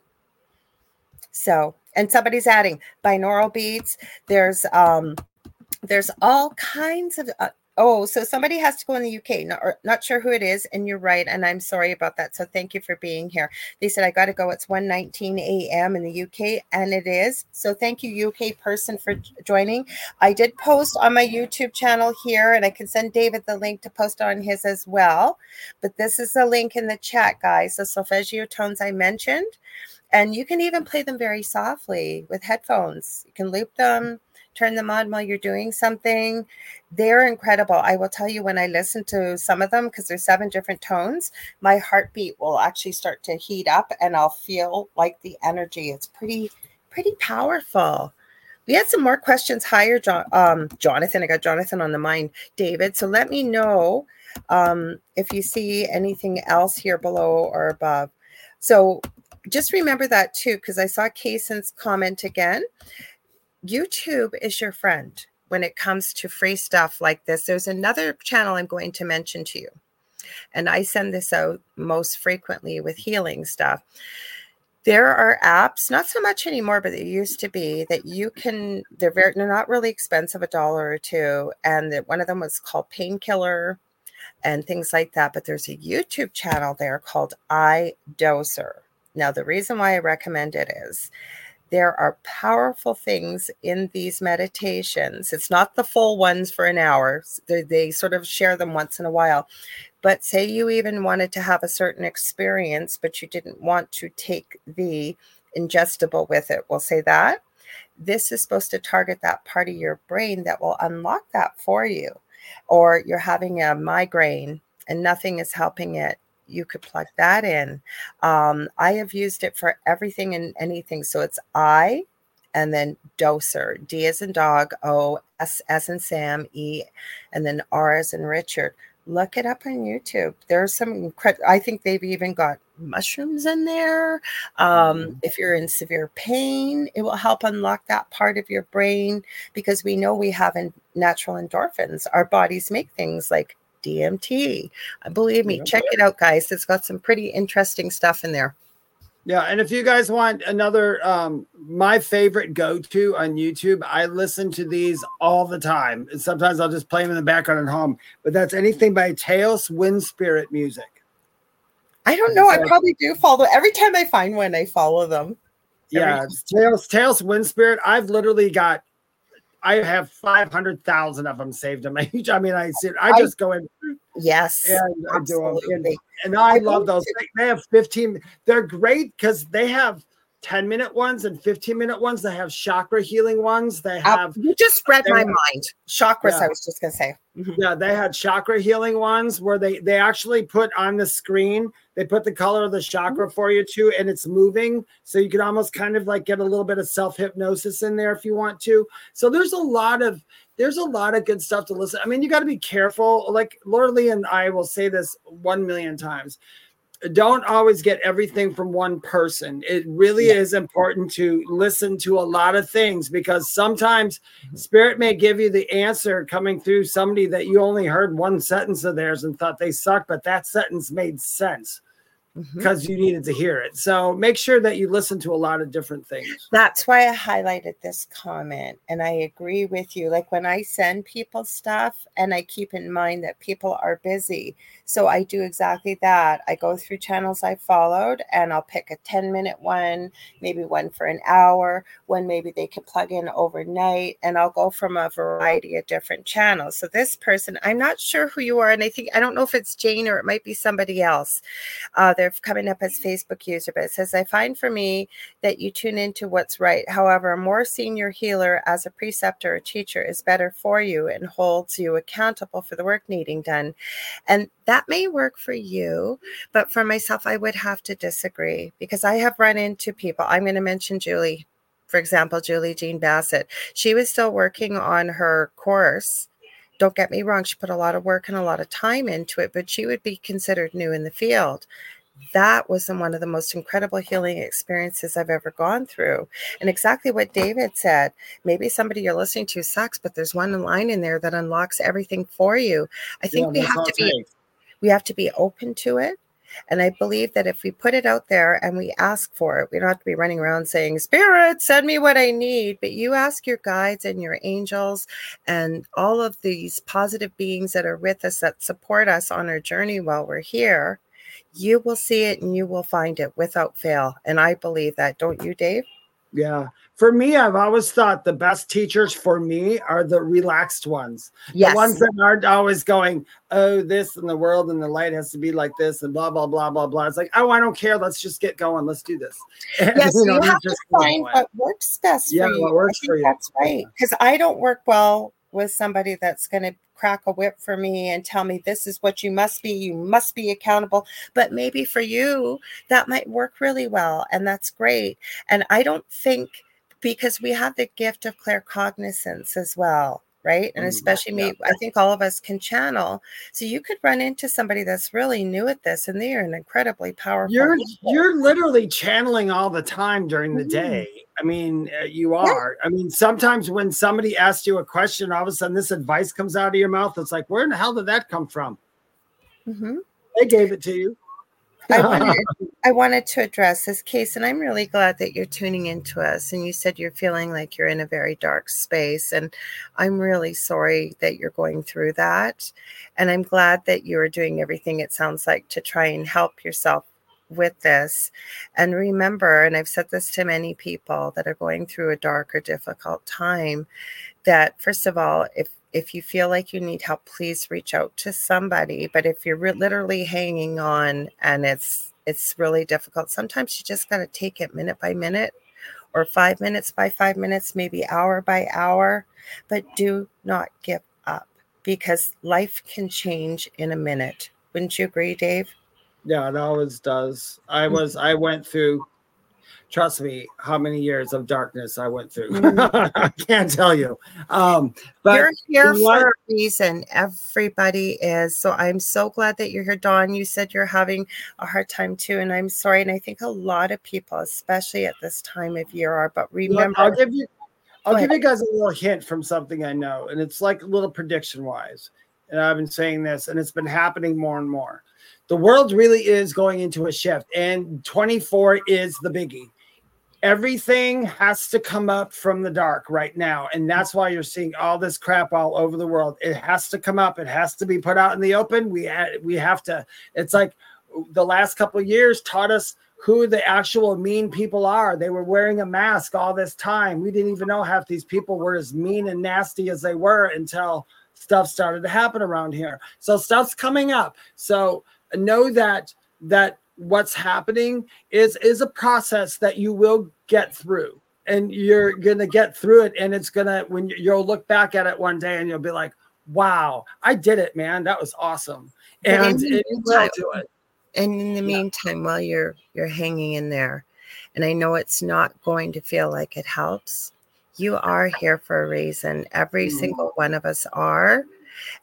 So, and somebody's adding binaural beats. There's, um, there's all kinds of uh, Oh, so somebody has to go in the UK. Not, not sure who it is, and you're right, and I'm sorry about that. So thank you for being here. They said I got to go. It's 1:19 a.m. in the UK, and it is. So thank you, UK person, for joining. I did post on my YouTube channel here, and I can send David the link to post on his as well. But this is the link in the chat, guys. The solfeggio tones I mentioned, and you can even play them very softly with headphones. You can loop them turn them on while you're doing something. They're incredible. I will tell you when I listen to some of them, because there's seven different tones, my heartbeat will actually start to heat up and I'll feel like the energy. It's pretty, pretty powerful. We had some more questions higher, John, um, Jonathan. I got Jonathan on the mind, David. So let me know um, if you see anything else here below or above. So just remember that too, because I saw Kaysen's comment again. YouTube is your friend when it comes to free stuff like this. There's another channel I'm going to mention to you, and I send this out most frequently with healing stuff. There are apps, not so much anymore, but they used to be that you can. They're very, they're not really expensive, a dollar or two, and that one of them was called Painkiller and things like that. But there's a YouTube channel there called I iDoser. Now, the reason why I recommend it is there are powerful things in these meditations. It's not the full ones for an hour, they, they, sort of share them once in a while. But say you even wanted to have a certain experience, but you didn't want to take the ingestible with it. We'll say that. This is supposed to target that part of your brain that will unlock that for you. Or you're having a migraine and nothing is helping it you could plug that in. Um, I have used it for everything and anything. So it's I and then doser, D as in dog, O, S as in Sam, E, and then R as in Richard. Look it up on YouTube. There's some, I think they've even got mushrooms in there. Um, mm-hmm. If you're in severe pain, it will help unlock that part of your brain because we know we have in natural endorphins. Our bodies make things like DMT. Uh, believe me, check it out, guys. It's got some pretty interesting stuff in there. Yeah, and if you guys want another um my favorite go-to on YouTube, I listen to these all the time. And sometimes I'll just play them in the background at home. But that's anything by Taos Wind Spirit Music. I don't know. I probably do follow every time I find one, I follow them. Yeah, Taos Taos Wind Spirit. I've literally got I have 500,000 of them saved in my I mean, I see, I just go in. Yes. And I do them. And, and I love those. They have 15. They're great because they have 10 minute ones and 15 minute ones. They have chakra healing ones. They Uh, have you just spread my mind. Chakras, Yeah. I was just gonna say. Mhm. yeah, they had chakra healing ones where they they actually put on the screen, they put the color of the chakra for you too, and it's moving. So you can almost kind of like get a little bit of self-hypnosis in there if you want to. So there's a lot of there's a lot of good stuff to listen. I mean, you got to be careful. Like Lorilei and I will say this one million times. Don't always get everything from one person. It really Yeah. is important to listen to a lot of things because sometimes mm-hmm. spirit may give you the answer coming through somebody that you only heard one sentence of theirs and thought they sucked, but that sentence made sense Because you needed to hear it. So make sure that you listen to a lot of different things. That's why I highlighted this comment. And I agree with you. Like when I send people stuff, and I keep in mind that people are busy. So I do exactly that. I go through channels I followed and I'll pick a 10 minute one, maybe one for an hour, one maybe they can plug in overnight. And I'll go from a variety of different channels. So this person, I'm not sure who you are. And I think, I don't know if it's Jane or it might be somebody else. Uh, they're coming up as Facebook user, but it says, I find for me that you tune into what's right. However, a more senior healer as a preceptor or teacher is better for you and holds you accountable for the work needing done. And that may work for you, but for myself, I would have to disagree because I have run into people. I'm going to mention Julie, for example, Julie Jean Bassett. She was still working on her course. Don't get me wrong, she put a lot of work and a lot of time into it, but she would be considered new in the field that was one of the most incredible healing experiences I've ever gone through. And exactly what David said maybe somebody you're listening to sucks, but there's one line in there that unlocks everything for you. I think Yeah, we have to be we have to be open to it. And I believe that if we put it out there and we ask for it, we don't have to be running around saying, Spirit, send me what I need. But you ask your guides and your angels and all of these positive beings that are with us that support us on our journey while we're here. You will see it and you will find it without fail. And I believe that. Don't you, Dave? Yeah. For me, I've always thought the best teachers for me are the relaxed ones. Yes. The ones that aren't always going, oh, this and the world and the light has to be like this and blah, blah, blah, blah, blah. It's like, oh, I don't care. Let's just get going. Let's do this. yes, you, know, have to find what works best Yeah, for you. what works I think for you. That's right. Because I don't work well with somebody that's going to crack a whip for me and tell me this is what you must be. You must be accountable. But maybe for you, that might work really well. And that's great. And I don't think because we have the gift of claircognizance as well. Right. And Mm, especially yeah. me, I think all of us can channel. So you could run into somebody that's really new at this and they are an incredibly powerful. You're people. you're literally channeling all the time during the Mhm. day. I mean, uh, you are. I mean, sometimes when somebody asks you a question, all of a sudden this advice comes out of your mouth. It's like, where in the hell did that come from? Mhm. They gave it to you. I wanted, I wanted to address this case, and I'm really glad that you're tuning into us. And you said you're feeling like you're in a very dark space, and I'm really sorry that you're going through that. And I'm glad that you are doing everything it sounds like to try and help yourself with this. And remember, and I've said this to many people that are going through a dark or difficult time, that first of all, if if you feel like you need help, please reach out to somebody. But if you're re- literally hanging on and it's it's really difficult, sometimes you just got to take it minute by minute, or five minutes by five minutes, maybe hour by hour. But do not give up because life can change in a minute. Wouldn't you agree, Dave? Yeah, it always does. Mm. I was, I went through, trust me, how many years of darkness I went through. Mm. I can't tell you. Um, but you're here what- for a reason. Everybody is. So I'm so glad that you're here, Dawn. You said you're having a hard time too, and I'm sorry. And I think a lot of people, especially at this time of year, are. But remember, I'll give you, I'll give you guys a little hint from something I know, and it's like a little prediction wise. And I've been saying this, and it's been happening more and more. The world really is going into a shift, and 24 is the biggie. Everything has to come up from the dark right now, and that's why you're seeing all this crap all over the world. It has to come up. It has to be put out in the open. We ha- we have to. It's like the last couple years taught us who the actual mean people are. They were wearing a mask all this time. We didn't even know half these people were as mean and nasty as they were until stuff started to happen around here. So stuff's coming up. So know that that what's happening is is a process that you will get through. And you're gonna get through it and it's gonna when you'll look back at it one day and you'll be like wow i did it man. That was awesome. And it, will do it. and in the yeah. meantime while you're you're hanging in there and i know it's not going to feel like it helps you are here for a reason. Every mm-hmm. single one of us are.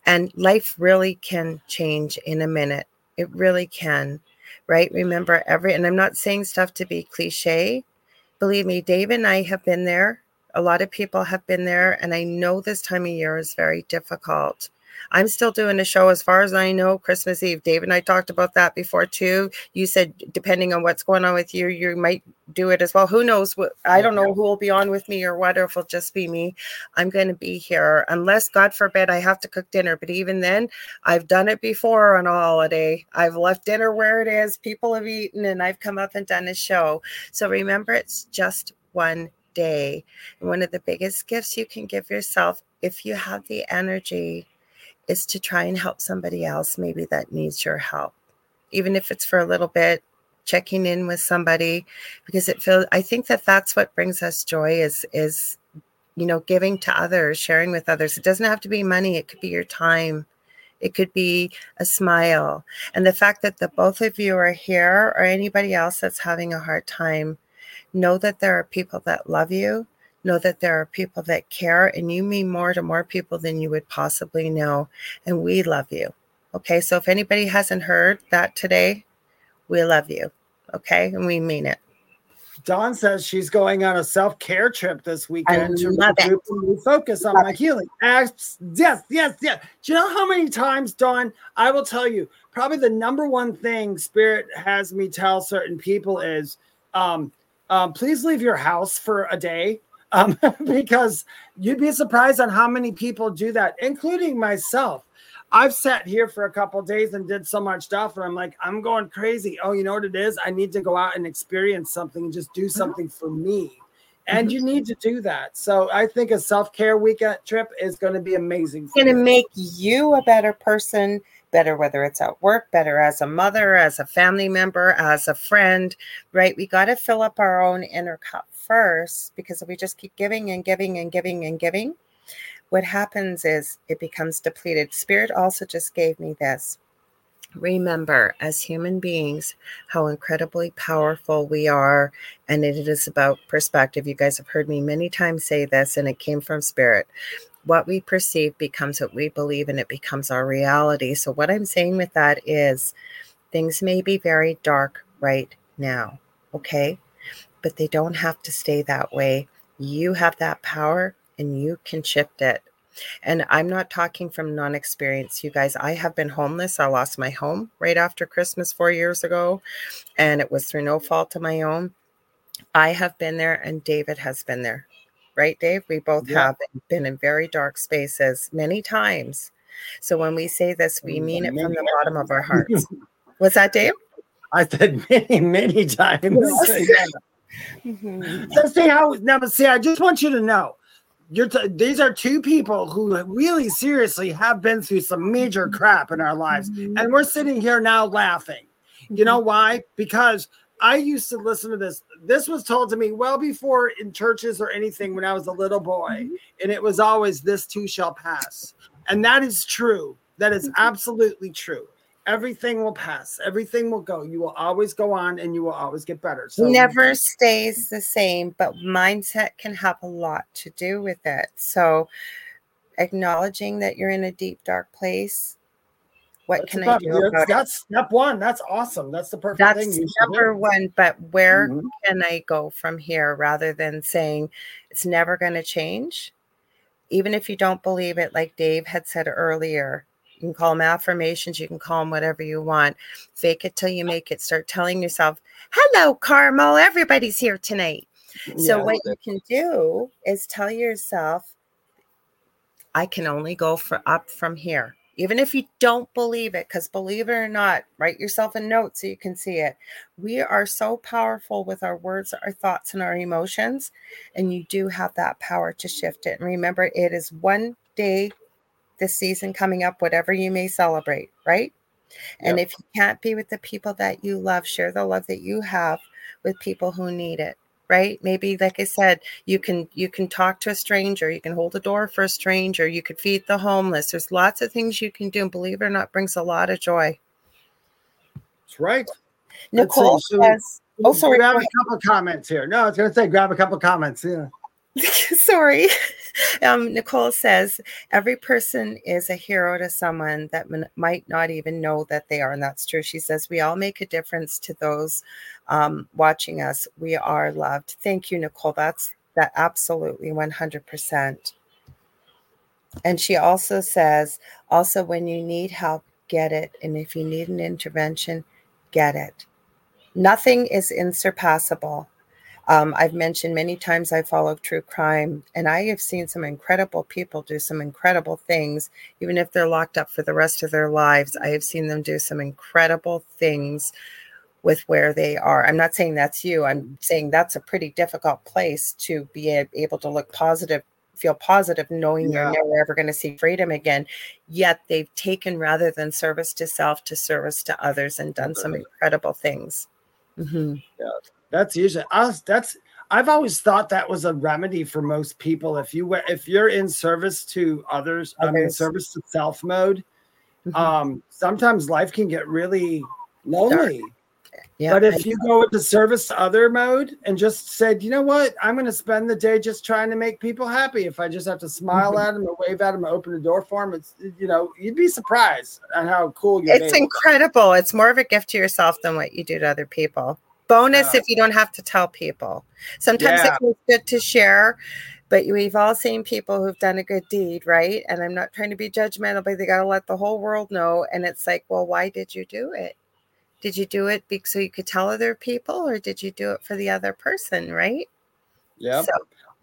And life really can change in a minute. It really can right remember every and i'm not saying stuff to be cliche believe me, Dave and I have been there. A lot of people have been there, and I know this time of year is very difficult. I'm still doing a show as far as I know, Christmas Eve. Dave and I talked about that before too. You said depending on what's going on with you, you might do it as well. Who knows what I don't know who will be on with me or what, or if it'll just be me. I'm going to be here unless God forbid I have to cook dinner. But even then, I've done it before on a holiday. I've left dinner where it is, people have eaten, and I've come up and done a show. So remember, it's just one day. And one of the biggest gifts you can give yourself if you have the energy is to try and help somebody else maybe that needs your help. Even if it's for a little bit checking in with somebody because it feels i think that that's what brings us joy is is you know giving to others sharing with others. It doesn't have to be money it could be your time it could be a smile. And the fact that the both of you are here or anybody else that's having a hard time know that there are people that love you know that there are people that care and you mean more to more people than you would possibly know. And we love you. Okay. So if anybody hasn't heard that today, we love you. Okay. And we mean it. Dawn says she's going on a self care trip this weekend to focus on love my it. healing. Yes, yes, yes. Do you know how many times, Dawn? I will tell you, probably the number one thing Spirit has me tell certain people is um, um, please leave your house for a day um, because you'd be surprised on how many people do that, including myself. I've sat here for a couple days and did so much stuff, and I'm like, I'm going crazy. Oh, you know what it is? I need to go out and experience something and just do mm-hmm. something for me. And mm-hmm. you need to do that. So I think a self care weekend trip is going to be amazing. It's going to make you a better person, better whether it's at work, better as a mother, as a family member, as a friend, right? We got to fill up our own inner cup first because if we just keep giving and giving and giving and giving, what happens is it becomes depleted. Spirit also just gave me this. Remember, as human beings, how incredibly powerful we are. And it is about perspective. You guys have heard me many times say this, and it came from spirit. What we perceive becomes what we believe, and it becomes our reality. So, what I'm saying with that is things may be very dark right now. Okay but they don't have to stay that way. You have that power and you can shift it. And I'm not talking from non experience, you guys. I have been homeless. I lost my home right after Christmas four years ago, and it was through no fault of my own. I have been there, and David has been there, right, Dave? We both yeah. have been in very dark spaces many times. So when we say this, we mean it from the bottom of our hearts. What's that, Dave? I said many, many times. Mm-hmm. So see how now, but see, I just want you to know, you're t- these are two people who really seriously have been through some major crap in our lives, mm-hmm. and we're sitting here now laughing. You know mm-hmm. why? Because I used to listen to this. This was told to me well before in churches or anything when I was a little boy, mm-hmm. and it was always "This too shall pass," and that is true. That is mm-hmm. absolutely true everything will pass everything will go you will always go on and you will always get better so never stays the same but mindset can have a lot to do with it so acknowledging that you're in a deep dark place what that's can i do about that's it? step one that's awesome that's the perfect that's thing number one but where mm-hmm. can i go from here rather than saying it's never going to change even if you don't believe it like dave had said earlier you can call them affirmations. You can call them whatever you want. Fake it till you make it. Start telling yourself, hello, Carmel. Everybody's here tonight. Yeah, so, what you can do is tell yourself, I can only go for up from here. Even if you don't believe it, because believe it or not, write yourself a note so you can see it. We are so powerful with our words, our thoughts, and our emotions. And you do have that power to shift it. And remember, it is one day this season coming up, whatever you may celebrate, right? And Yep. if you can't be with the people that you love, share the love that you have with people who need it. Right? Maybe like I said, you can you can talk to a stranger, you can hold a door for a stranger, you could feed the homeless. There's lots of things you can do. And believe it or not, brings a lot of joy. That's right. Let's see, Nicole should we- says, Oh, sorry, Grab a couple comments here. No, I was going to say grab a couple comments. Yeah. sorry. Um, Nicole says every person is a hero to someone that m- might not even know that they are, and that's true. She says we all make a difference to those um, watching us. We are loved. Thank you, Nicole. That's that absolutely one hundred percent. And she also says, also when you need help, get it, and if you need an intervention, get it. Nothing is insurpassable. Um, I've mentioned many times I follow true crime, and I have seen some incredible people do some incredible things, even if they're locked up for the rest of their lives. I have seen them do some incredible things with where they are. I'm not saying that's you. I'm saying that's a pretty difficult place to be able to look positive, feel positive, knowing Yeah. you're never ever going to see freedom again. Yet they've taken rather than service to self to service to others and done some incredible things. hmm That's usually us. That's I've always thought that was a remedy for most people. If you were if you're in service to others, I mean service to self mode, Mhm. um, sometimes life can get really lonely. Yeah, but I- if you go into service other mode and just said, you know what, I'm going to spend the day just trying to make people happy. If I just have to smile Mhm. at them or wave at them or open the door for them, it's you know you'd be surprised at how cool your it's incredible. It's more of a gift to yourself than what you do to other people. Bonus Yeah. if you don't have to tell people. Sometimes Yeah. it feels good to share, but we've all seen people who've done a good deed, right? And I'm not trying to be judgmental, but they got to let the whole world know. And it's like, well, why did you do it? Did you do it so you could tell other people, or did you do it for the other person, right? Yeah. So,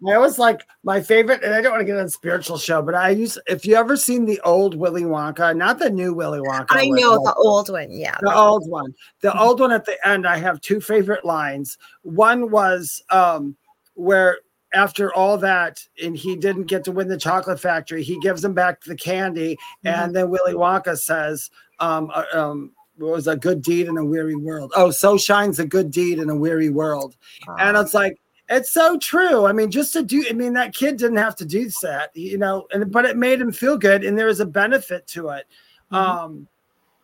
I always like my favorite, and I don't want to get on a spiritual show, but I use if you ever seen the old Willy Wonka, not the new Willy Wonka. I know the old one. Yeah. the old one. The old one at the end, I have two favorite lines. One was um where after all that, and he didn't get to win the chocolate factory, he gives him back the candy, and then Willy Wonka says, um, uh, um, what was a good deed in a weary world? Oh, so shines a good deed in a weary world. And it's like, it's so true. I mean, just to do, I mean, that kid didn't have to do that, you know, and but it made him feel good, and there was a benefit to it. Mhm. Um,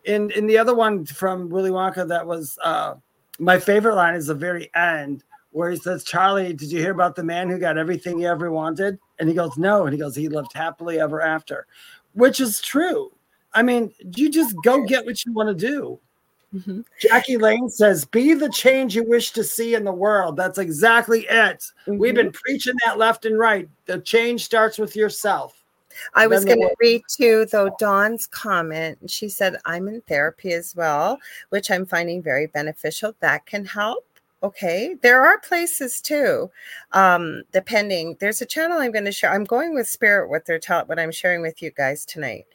in in the other one from Willy Wonka, that was uh, my favorite line is the very end where he says, "Charlie, did you hear about the man who got everything he ever wanted?" And he goes, "No," and he goes, "He lived happily ever after," which is true. I mean, you just go get what you want to do. Mhm. Jackie Lane says, "Be the change you wish to see in the world." That's exactly it. We've Mhm. been preaching that left and right. The change starts with yourself. I was going to read too, though, Dawn's comment. She said, I'm in therapy as well, which I'm finding very beneficial. That can help. Okay. There are places too, um, depending. There's a channel I'm going to share. I'm going with Spirit, what they're taught, what I'm sharing with you guys tonight.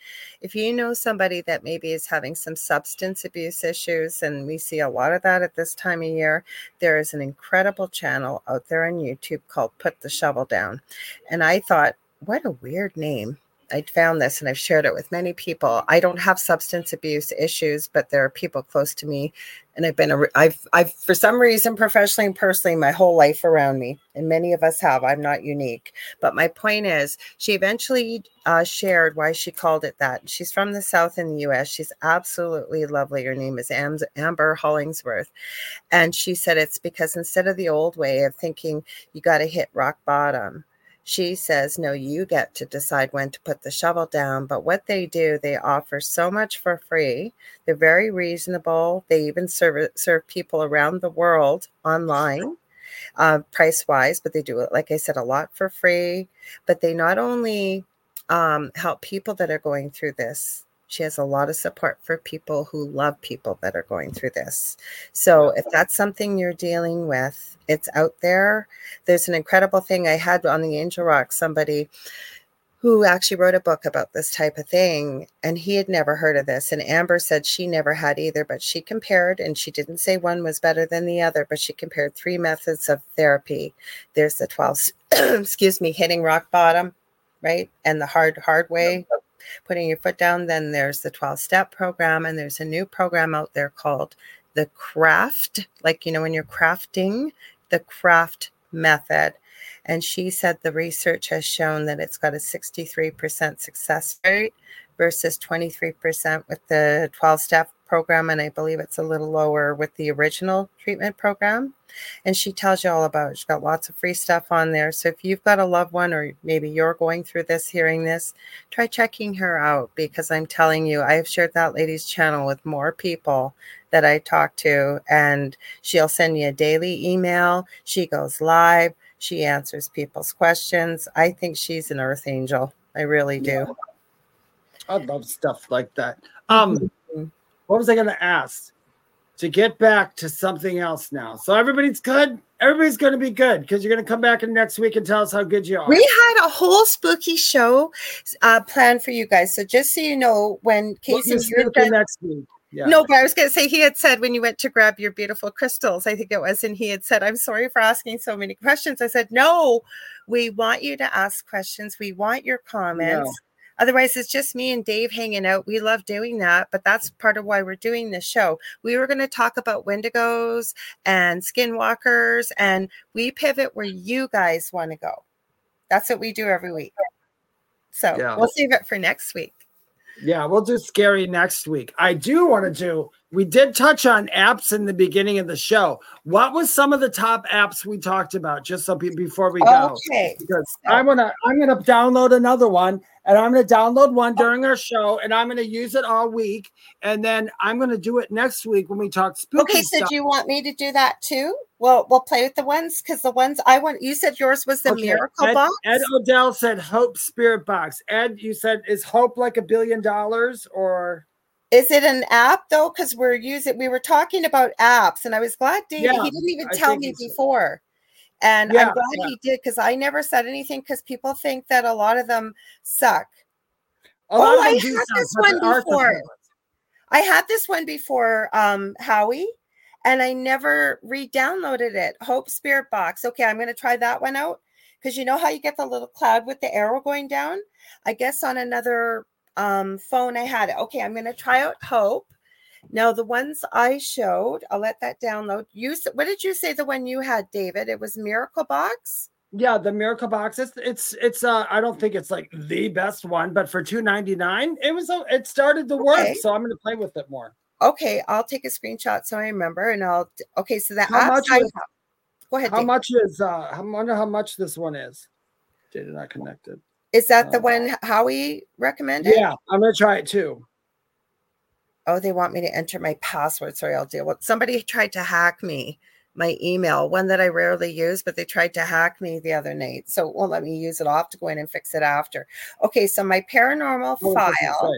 If you know somebody that maybe is having some substance abuse issues, and we see a lot of that at this time of year, there is an incredible channel out there on YouTube called Put the Shovel Down. And I thought, what a weird name. I found this and I've shared it with many people. I don't have substance abuse issues, but there are people close to me, and I've been a, I've I've for some reason professionally and personally my whole life around me, and many of us have. I'm not unique, but my point is, she eventually uh, shared why she called it that. She's from the South in the U.S. She's absolutely lovely. Her name is Am- Amber Hollingsworth, and she said it's because instead of the old way of thinking you got to hit rock bottom she says, No, you get to decide when to put the shovel down. But what they do, they offer so much for free. They're very reasonable. They even serve, serve people around the world online, uh, price wise, but they do it, like I said, a lot for free. But they not only um, help people that are going through this, she has a lot of support for people who love people that are going through this. So if that's something you're dealing with, it's out there. There's an incredible thing I had on the Angel Rock, somebody who actually wrote a book about this type of thing, and he had never heard of this. And Amber said she never had either, but she compared, and she didn't say one was better than the other, but she compared three methods of therapy. There's the 12, excuse me, hitting rock bottom, right? And the hard, hard way putting your foot down. Then there's the 12 step program, and there's a new program out there called the craft, like, you know, when you're crafting, the craft method. And she said the research has shown that it's got a 63% success rate versus 23% with the 12 step program. And I believe it's a little lower with the original treatment program. And she tells you all about it. She's got lots of free stuff on there. So if you've got a loved one or maybe you're going through this, hearing this, try checking her out because I'm telling you, I have shared that lady's channel with more people that I talk to, and she'll send you a daily email. She goes live. She answers people's questions. I think she's an earth angel. I really do. I love stuff like that. Um. What was I going to ask? To get back to something else now. So everybody's good. Everybody's going to be good because you're going to come back in next week and tell us how good you are. We had a whole spooky show uh, planned for you guys. So just so you know, when Casey you're done, next week. Yeah. No, but I was going to say he had said when you went to grab your beautiful crystals, I think it was, and he had said, "I'm sorry for asking so many questions." I said, "No, we want you to ask questions. We want your comments." No. Otherwise, it's just me and Dave hanging out. We love doing that, but that's part of why we're doing this show. We were going to talk about wendigos and skinwalkers, and we pivot where you guys want to go. That's what we do every week. So yeah. we'll save it for next week. Yeah, we'll do scary next week. I do want to do. We did touch on apps in the beginning of the show. What was some of the top apps we talked about? Just so people before we go, okay. Because I'm gonna I'm gonna download another one, and I'm gonna download one during our show, and I'm gonna use it all week, and then I'm gonna do it next week when we talk spooky. Okay, so stuff. do you want me to do that too? Well, we'll play with the ones because the ones I want. You said yours was the okay. miracle Ed, box. Ed Odell said Hope Spirit Box. Ed, you said is Hope like a billion dollars or? Is it an app though? Because we're using. We were talking about apps, and I was glad David. Yeah, he didn't even tell me before. And yeah, I'm glad yeah. he did because I never said anything because people think that a lot of them suck. A oh, I had this one before. I had this one before, um, Howie and I never re-downloaded it. Hope Spirit Box. Okay, I'm going to try that one out because you know how you get the little cloud with the arrow going down. I guess on another um, phone I had. Okay, I'm going to try out Hope. Now the ones I showed, I'll let that download. You what did you say the one you had, David? It was Miracle Box. Yeah, the Miracle Box. It's it's it's uh I don't think it's like the best one, but for 2.99, it was it started to work. Okay. So I'm gonna play with it more okay, I'll take a screenshot so I remember, and I'll. Okay, so that how much is, go ahead. How much is? uh I wonder how much this one is. Data not connected. Is that the um, one Howie recommended? Yeah, I'm gonna try it too. Oh, they want me to enter my password. Sorry, I'll deal with. Somebody tried to hack me my email, one that I rarely use, but they tried to hack me the other night. So it won't let me use it. I'll have to go in and fix it after. Okay, so my paranormal oh, file,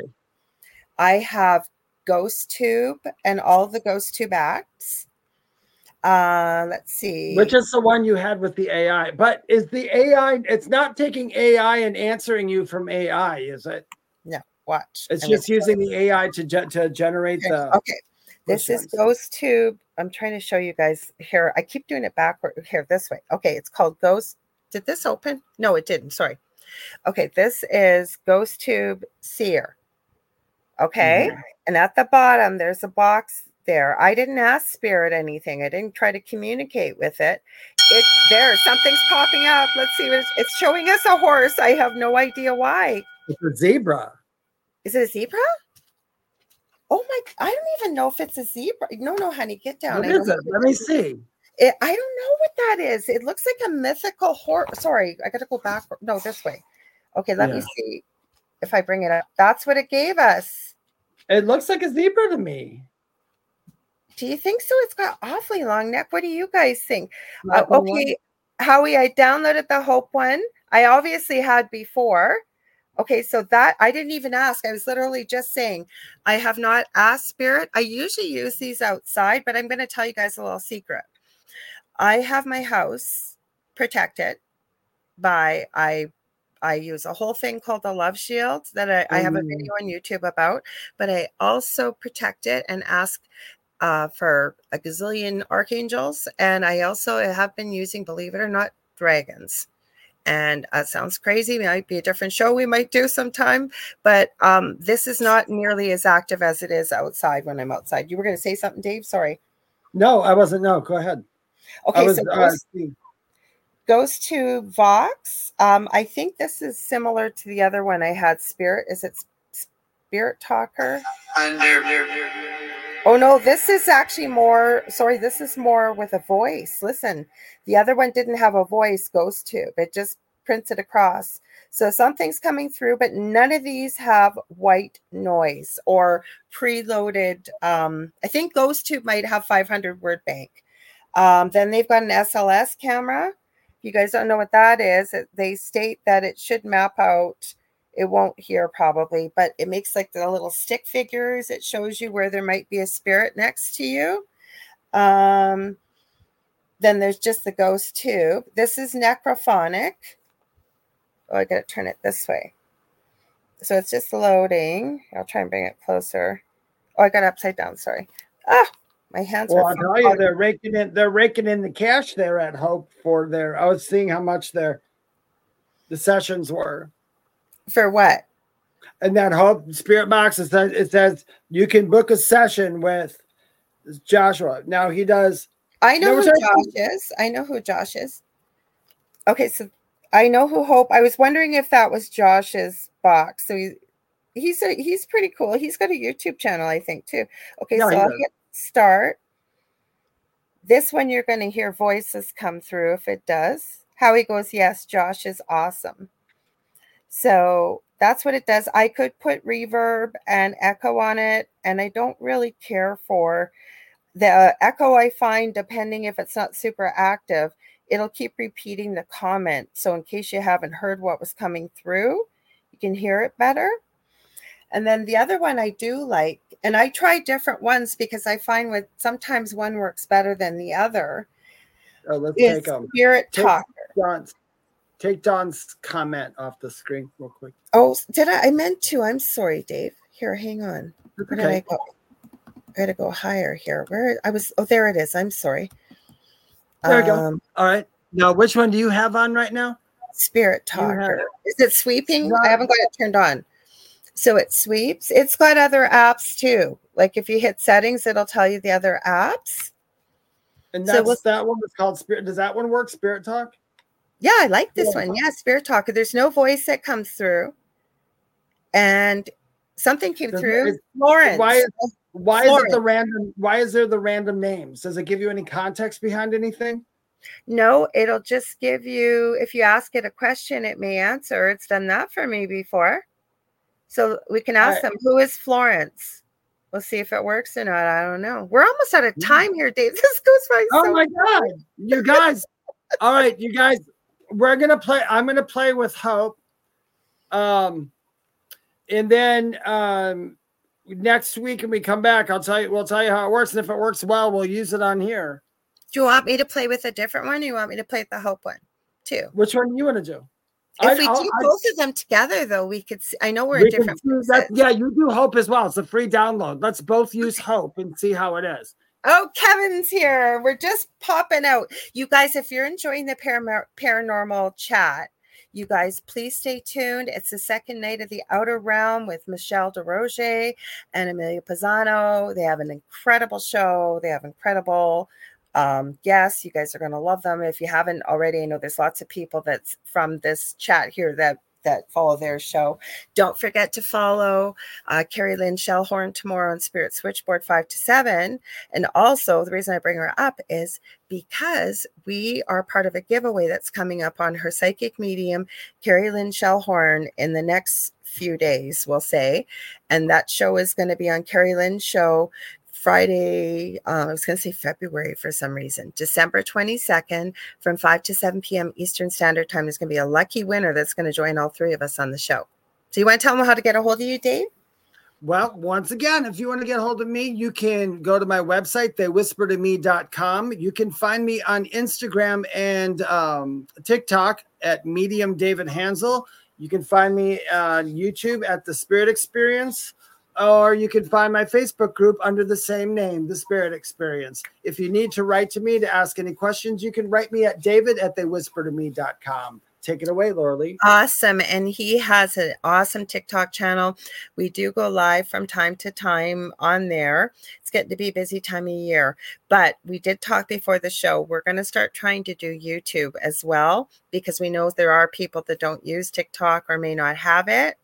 I have Ghost Tube and all the Ghost Tube acts. Uh, let's see. Which is the one you had with the AI? But is the AI? It's not taking AI and answering you from AI, is it? No. Watch. It's just using the AI to ge- to generate okay. the. Okay. This is Ghost Tube. I'm trying to show you guys here. I keep doing it backward here this way. Okay, it's called Ghost. Did this open? No, it didn't. Sorry. Okay, this is Ghost Tube Seer. Okay. Mm-hmm. And at the bottom, there's a box there. I didn't ask Spirit anything. I didn't try to communicate with it. It's there. Something's popping up. Let's see what it's, it's showing us a horse. I have no idea why. It's a zebra. Is it a zebra? Oh my! I don't even know if it's a zebra. No, no, honey, get down. What is it? Let me see. It, I don't know what that is. It looks like a mythical horse. Sorry, I got to go back. No, this way. Okay, let yeah. me see if I bring it up. That's what it gave us. It looks like a zebra to me. Do you think so? It's got awfully long neck. What do you guys think? Uh, okay, Howie, I downloaded the Hope one. I obviously had before. Okay, so that I didn't even ask. I was literally just saying, I have not asked Spirit. I usually use these outside, but I'm going to tell you guys a little secret. I have my house protected by I I use a whole thing called the Love Shield that I, I have a video on YouTube about, but I also protect it and ask uh, for a gazillion archangels. And I also have been using, believe it or not, dragons. and uh, sounds crazy. It might be a different show we might do sometime, but um, this is not nearly as active as it is outside when I'm outside. You were going to say something, Dave? Sorry. No, I wasn't. No, go ahead. Okay, was, so uh, goes, goes to Vox. Um, I think this is similar to the other one I had. Spirit is it Spirit Talker? Oh no, this is actually more. Sorry, this is more with a voice. Listen, the other one didn't have a voice. Ghost Tube. It just prints it across. So something's coming through, but none of these have white noise or preloaded. Um, I think Ghost Tube might have 500 word bank. Um, then they've got an SLS camera. If you guys don't know what that is, they state that it should map out. It won't here probably, but it makes like the little stick figures. It shows you where there might be a spirit next to you. Um, then there's just the ghost tube. This is necrophonic. Oh, I gotta turn it this way. So it's just loading. I'll try and bring it closer. Oh, I got upside down. Sorry. Ah, my hands Well. I tell you, they're raking in. They're raking in the cash there at Hope for their. I was seeing how much their the sessions were, For what? and that Hope Spirit Box it says it says you can book a session with Joshua. Now he does. I know who Josh is. I know who Josh is. Okay, so I know who Hope. I was wondering if that was Josh's box. So he, he's a, he's pretty cool. He's got a YouTube channel, I think, too. Okay, Yeah, so I'll hit start. This one you're going to hear voices come through if it does. Howie goes, Yes, Josh is awesome. So that's what it does. I could put reverb and echo on it, and I don't really care for the echo. I find, depending if it's not super active, it'll keep repeating the comment. So, in case you haven't heard what was coming through, you can hear it better. And then the other one I do like, and I try different ones because I find with sometimes one works better than the other, Oh, let's is take um Spirit Talker. Take Don's comment off the screen real quick. Oh, did I? I meant to. I'm sorry, Dave. Here, hang on. Where did I Okay. go? I got to go higher here. Where I was? Oh, there it is. I'm sorry. There we go. Um, All right. Now, which one do you have on right now? Spirit Talker. Is it sweeping? not- I haven't got it turned on. So it sweeps. It's got other apps too. Like if you hit settings, it'll tell you the other apps. And So that's what's- that one was called Spirit. Does that one work? Spirit Talk. Yeah, I like this Yeah. one. Yeah, Spirit Talker. There's no voice that comes through. And something came through. Florence. Why is why is it the random? Why is there the random names? Does it give you any context behind anything? No, it'll just give you, if you ask it a question, it may answer. It's done that for me before. So we can ask I- them, who is Florence? We'll see if it works or not. I don't know. We're almost out of mm. time here, Dave. This goes by Oh so my god, you guys! all right, you guys, we're gonna play. I'm gonna play with Hope. Um, and then um, next week when we come back, I'll tell you. We'll tell you how it works, and if it works well, we'll use it on here. Do you want me to play with a different one? Or you want me to play with the Hope one too? Which one do you want to do? If I- we do I- both of them together, though, we could. See, I know we're we different. that- yeah, you do Hope as well. It's a free download. Let's both use Hope and see how it is. Oh, Kevin's here. We're just popping out. You guys, if you're enjoying the paranormal chat, you guys, please stay tuned. It's the second night of the Outer Realm with Michelle Desrochers and Amelia Pisano. They have an incredible show. They have incredible um guests. You guys are going to love them. If you haven't already, I know there's lots of people that's from this chat here that that follow their show. Don't forget to follow uh, Kerrilyn Shellhorn tomorrow on Spirit Switchboard 5 to 7. And also, the reason I bring her up is because we are part of a giveaway that's coming up on her psychic medium, Kerrilyn Shellhorn, in the next few days, we'll say. And that show is going to be on Kerrilyn's show Friday, uh, I was going to say February for some reason, December 22nd from 5 to 7 p.m. Eastern Standard Time. There's going to be a lucky winner that's going to join all three of us on the show. So, you want to tell them how to get a hold of you, Dave? Well, once again, if you want to get a hold of me, you can go to my website, theywhispertome.com. You can find me on Instagram and um, TikTok at Medium David Hanzel. You can find me on YouTube at The Spirit Experience, or you can find my Facebook group under the same name, The Spirit Experience. If you need to write to me to ask any questions, you can write me at david at theywhispertome.com. Take it away, Laura. Awesome. And he has an awesome TikTok channel. We do go live from time to time on there. It's getting to be a busy time of year. But we did talk before the show. We're going to start trying to do YouTube as well because we know there are people that don't use TikTok or may not have it.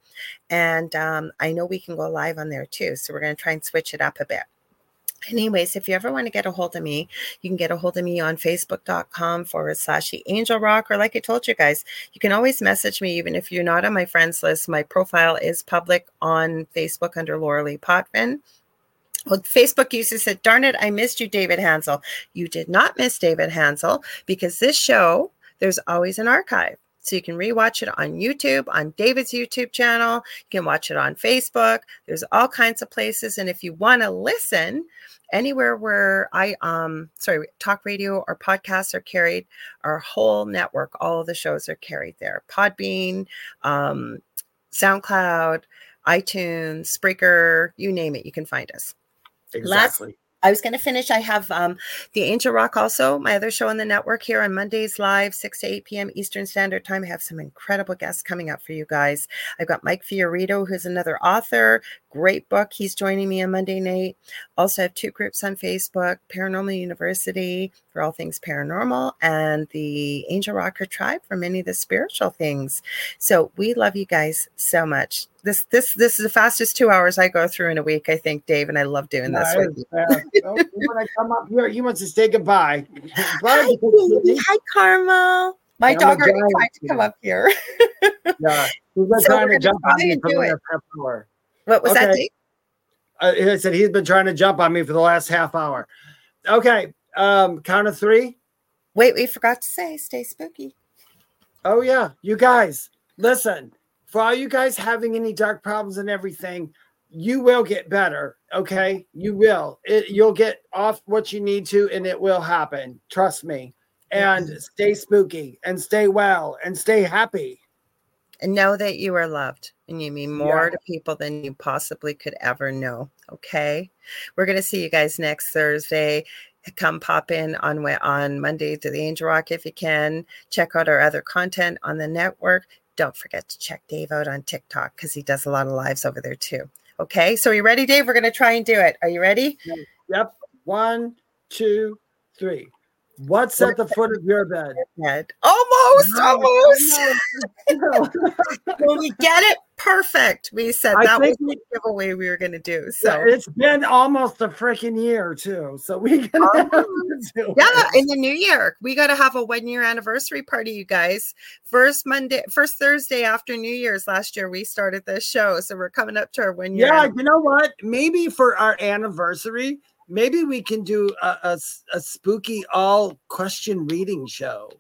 And um, I know we can go live on there too. So we're going to try and switch it up a bit. Anyways, if you ever want to get a hold of me, you can get a hold of me on facebook.com forward slash the angel rock. Or like I told you guys, you can always message me, even if you're not on my friends list. My profile is public on Facebook under Lorilei Potvin. Well, Facebook user said, Darn it, I missed you, David Hanzel. You did not miss David Hanzel because this show, there's always an archive. So you can rewatch it on YouTube, on David's YouTube channel. You can watch it on Facebook. There's all kinds of places. And if you want to listen, anywhere where I um sorry, talk radio or podcasts are carried, our whole network, all the shows are carried there. Podbean, um, SoundCloud, iTunes, Spreaker, you name it, you can find us. Exactly. Last, I was going to finish. I have um, the Angel Rock also, my other show on the network here on Mondays live, 6 to 8 p.m. Eastern Standard Time. I have some incredible guests coming up for you guys. I've got Mike Fiorito, who's another author, great book. He's joining me on Monday night. Also, have two groups on Facebook Paranormal University for all things paranormal, and the Angel Rocker Tribe for many of the spiritual things. So we love you guys so much this this this is the fastest two hours I go through in a week, I think, Dave, and I love doing this with you. oh, when I come up here, you must to say goodbye. Hi, Hi, Carmel. My yeah, dog already tried to come up here. yeah, he's been so trying to jump on me for the last half hour. What was okay. that, Dave? Uh, I said he's been trying to jump on me for the last half hour. Okay, um, count of three. Wait, we forgot to say, stay spooky. Oh yeah, you guys, listen for all you guys having any dark problems and everything, you will get better. Okay, you will. It, you'll get off what you need to, and it will happen. Trust me. And stay spooky, and stay well, and stay happy. And know that you are loved, and you mean more yeah. to people than you possibly could ever know. Okay, we're gonna see you guys next Thursday come pop in on on Monday to the Angel Rock if you can. Check out our other content on the network don't forget to check Dave out on TikTok because he does a lot of lives over there too. Okay, so are you ready, Dave? We're going to try and do it. Are you ready? Yep. One, two, three. What's at the foot of your bed? bed. Almost, no, almost. No. when we get it, perfect. We said I that was the giveaway we were going to do. So it's been almost a freaking year too. So we can oh, yeah, in the new year, we got to have a one year anniversary party, you guys. First Monday, first Thursday after New Year's last year, we started this show, so we're coming up to our one year. Yeah, you know what? Maybe for our anniversary maybe we can do a, a, a spooky all question reading show.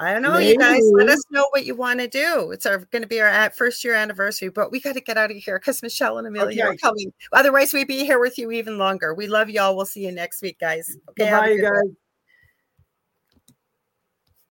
I don't know, Maybe. you guys. Let us know what you want to do. It's our going to be our first year anniversary, but we got to get out of here because Michelle and Amelia okay. are coming. Otherwise, we'd be here with you even longer. We love y'all. We'll see you next week, guys. Okay, bye, you guys.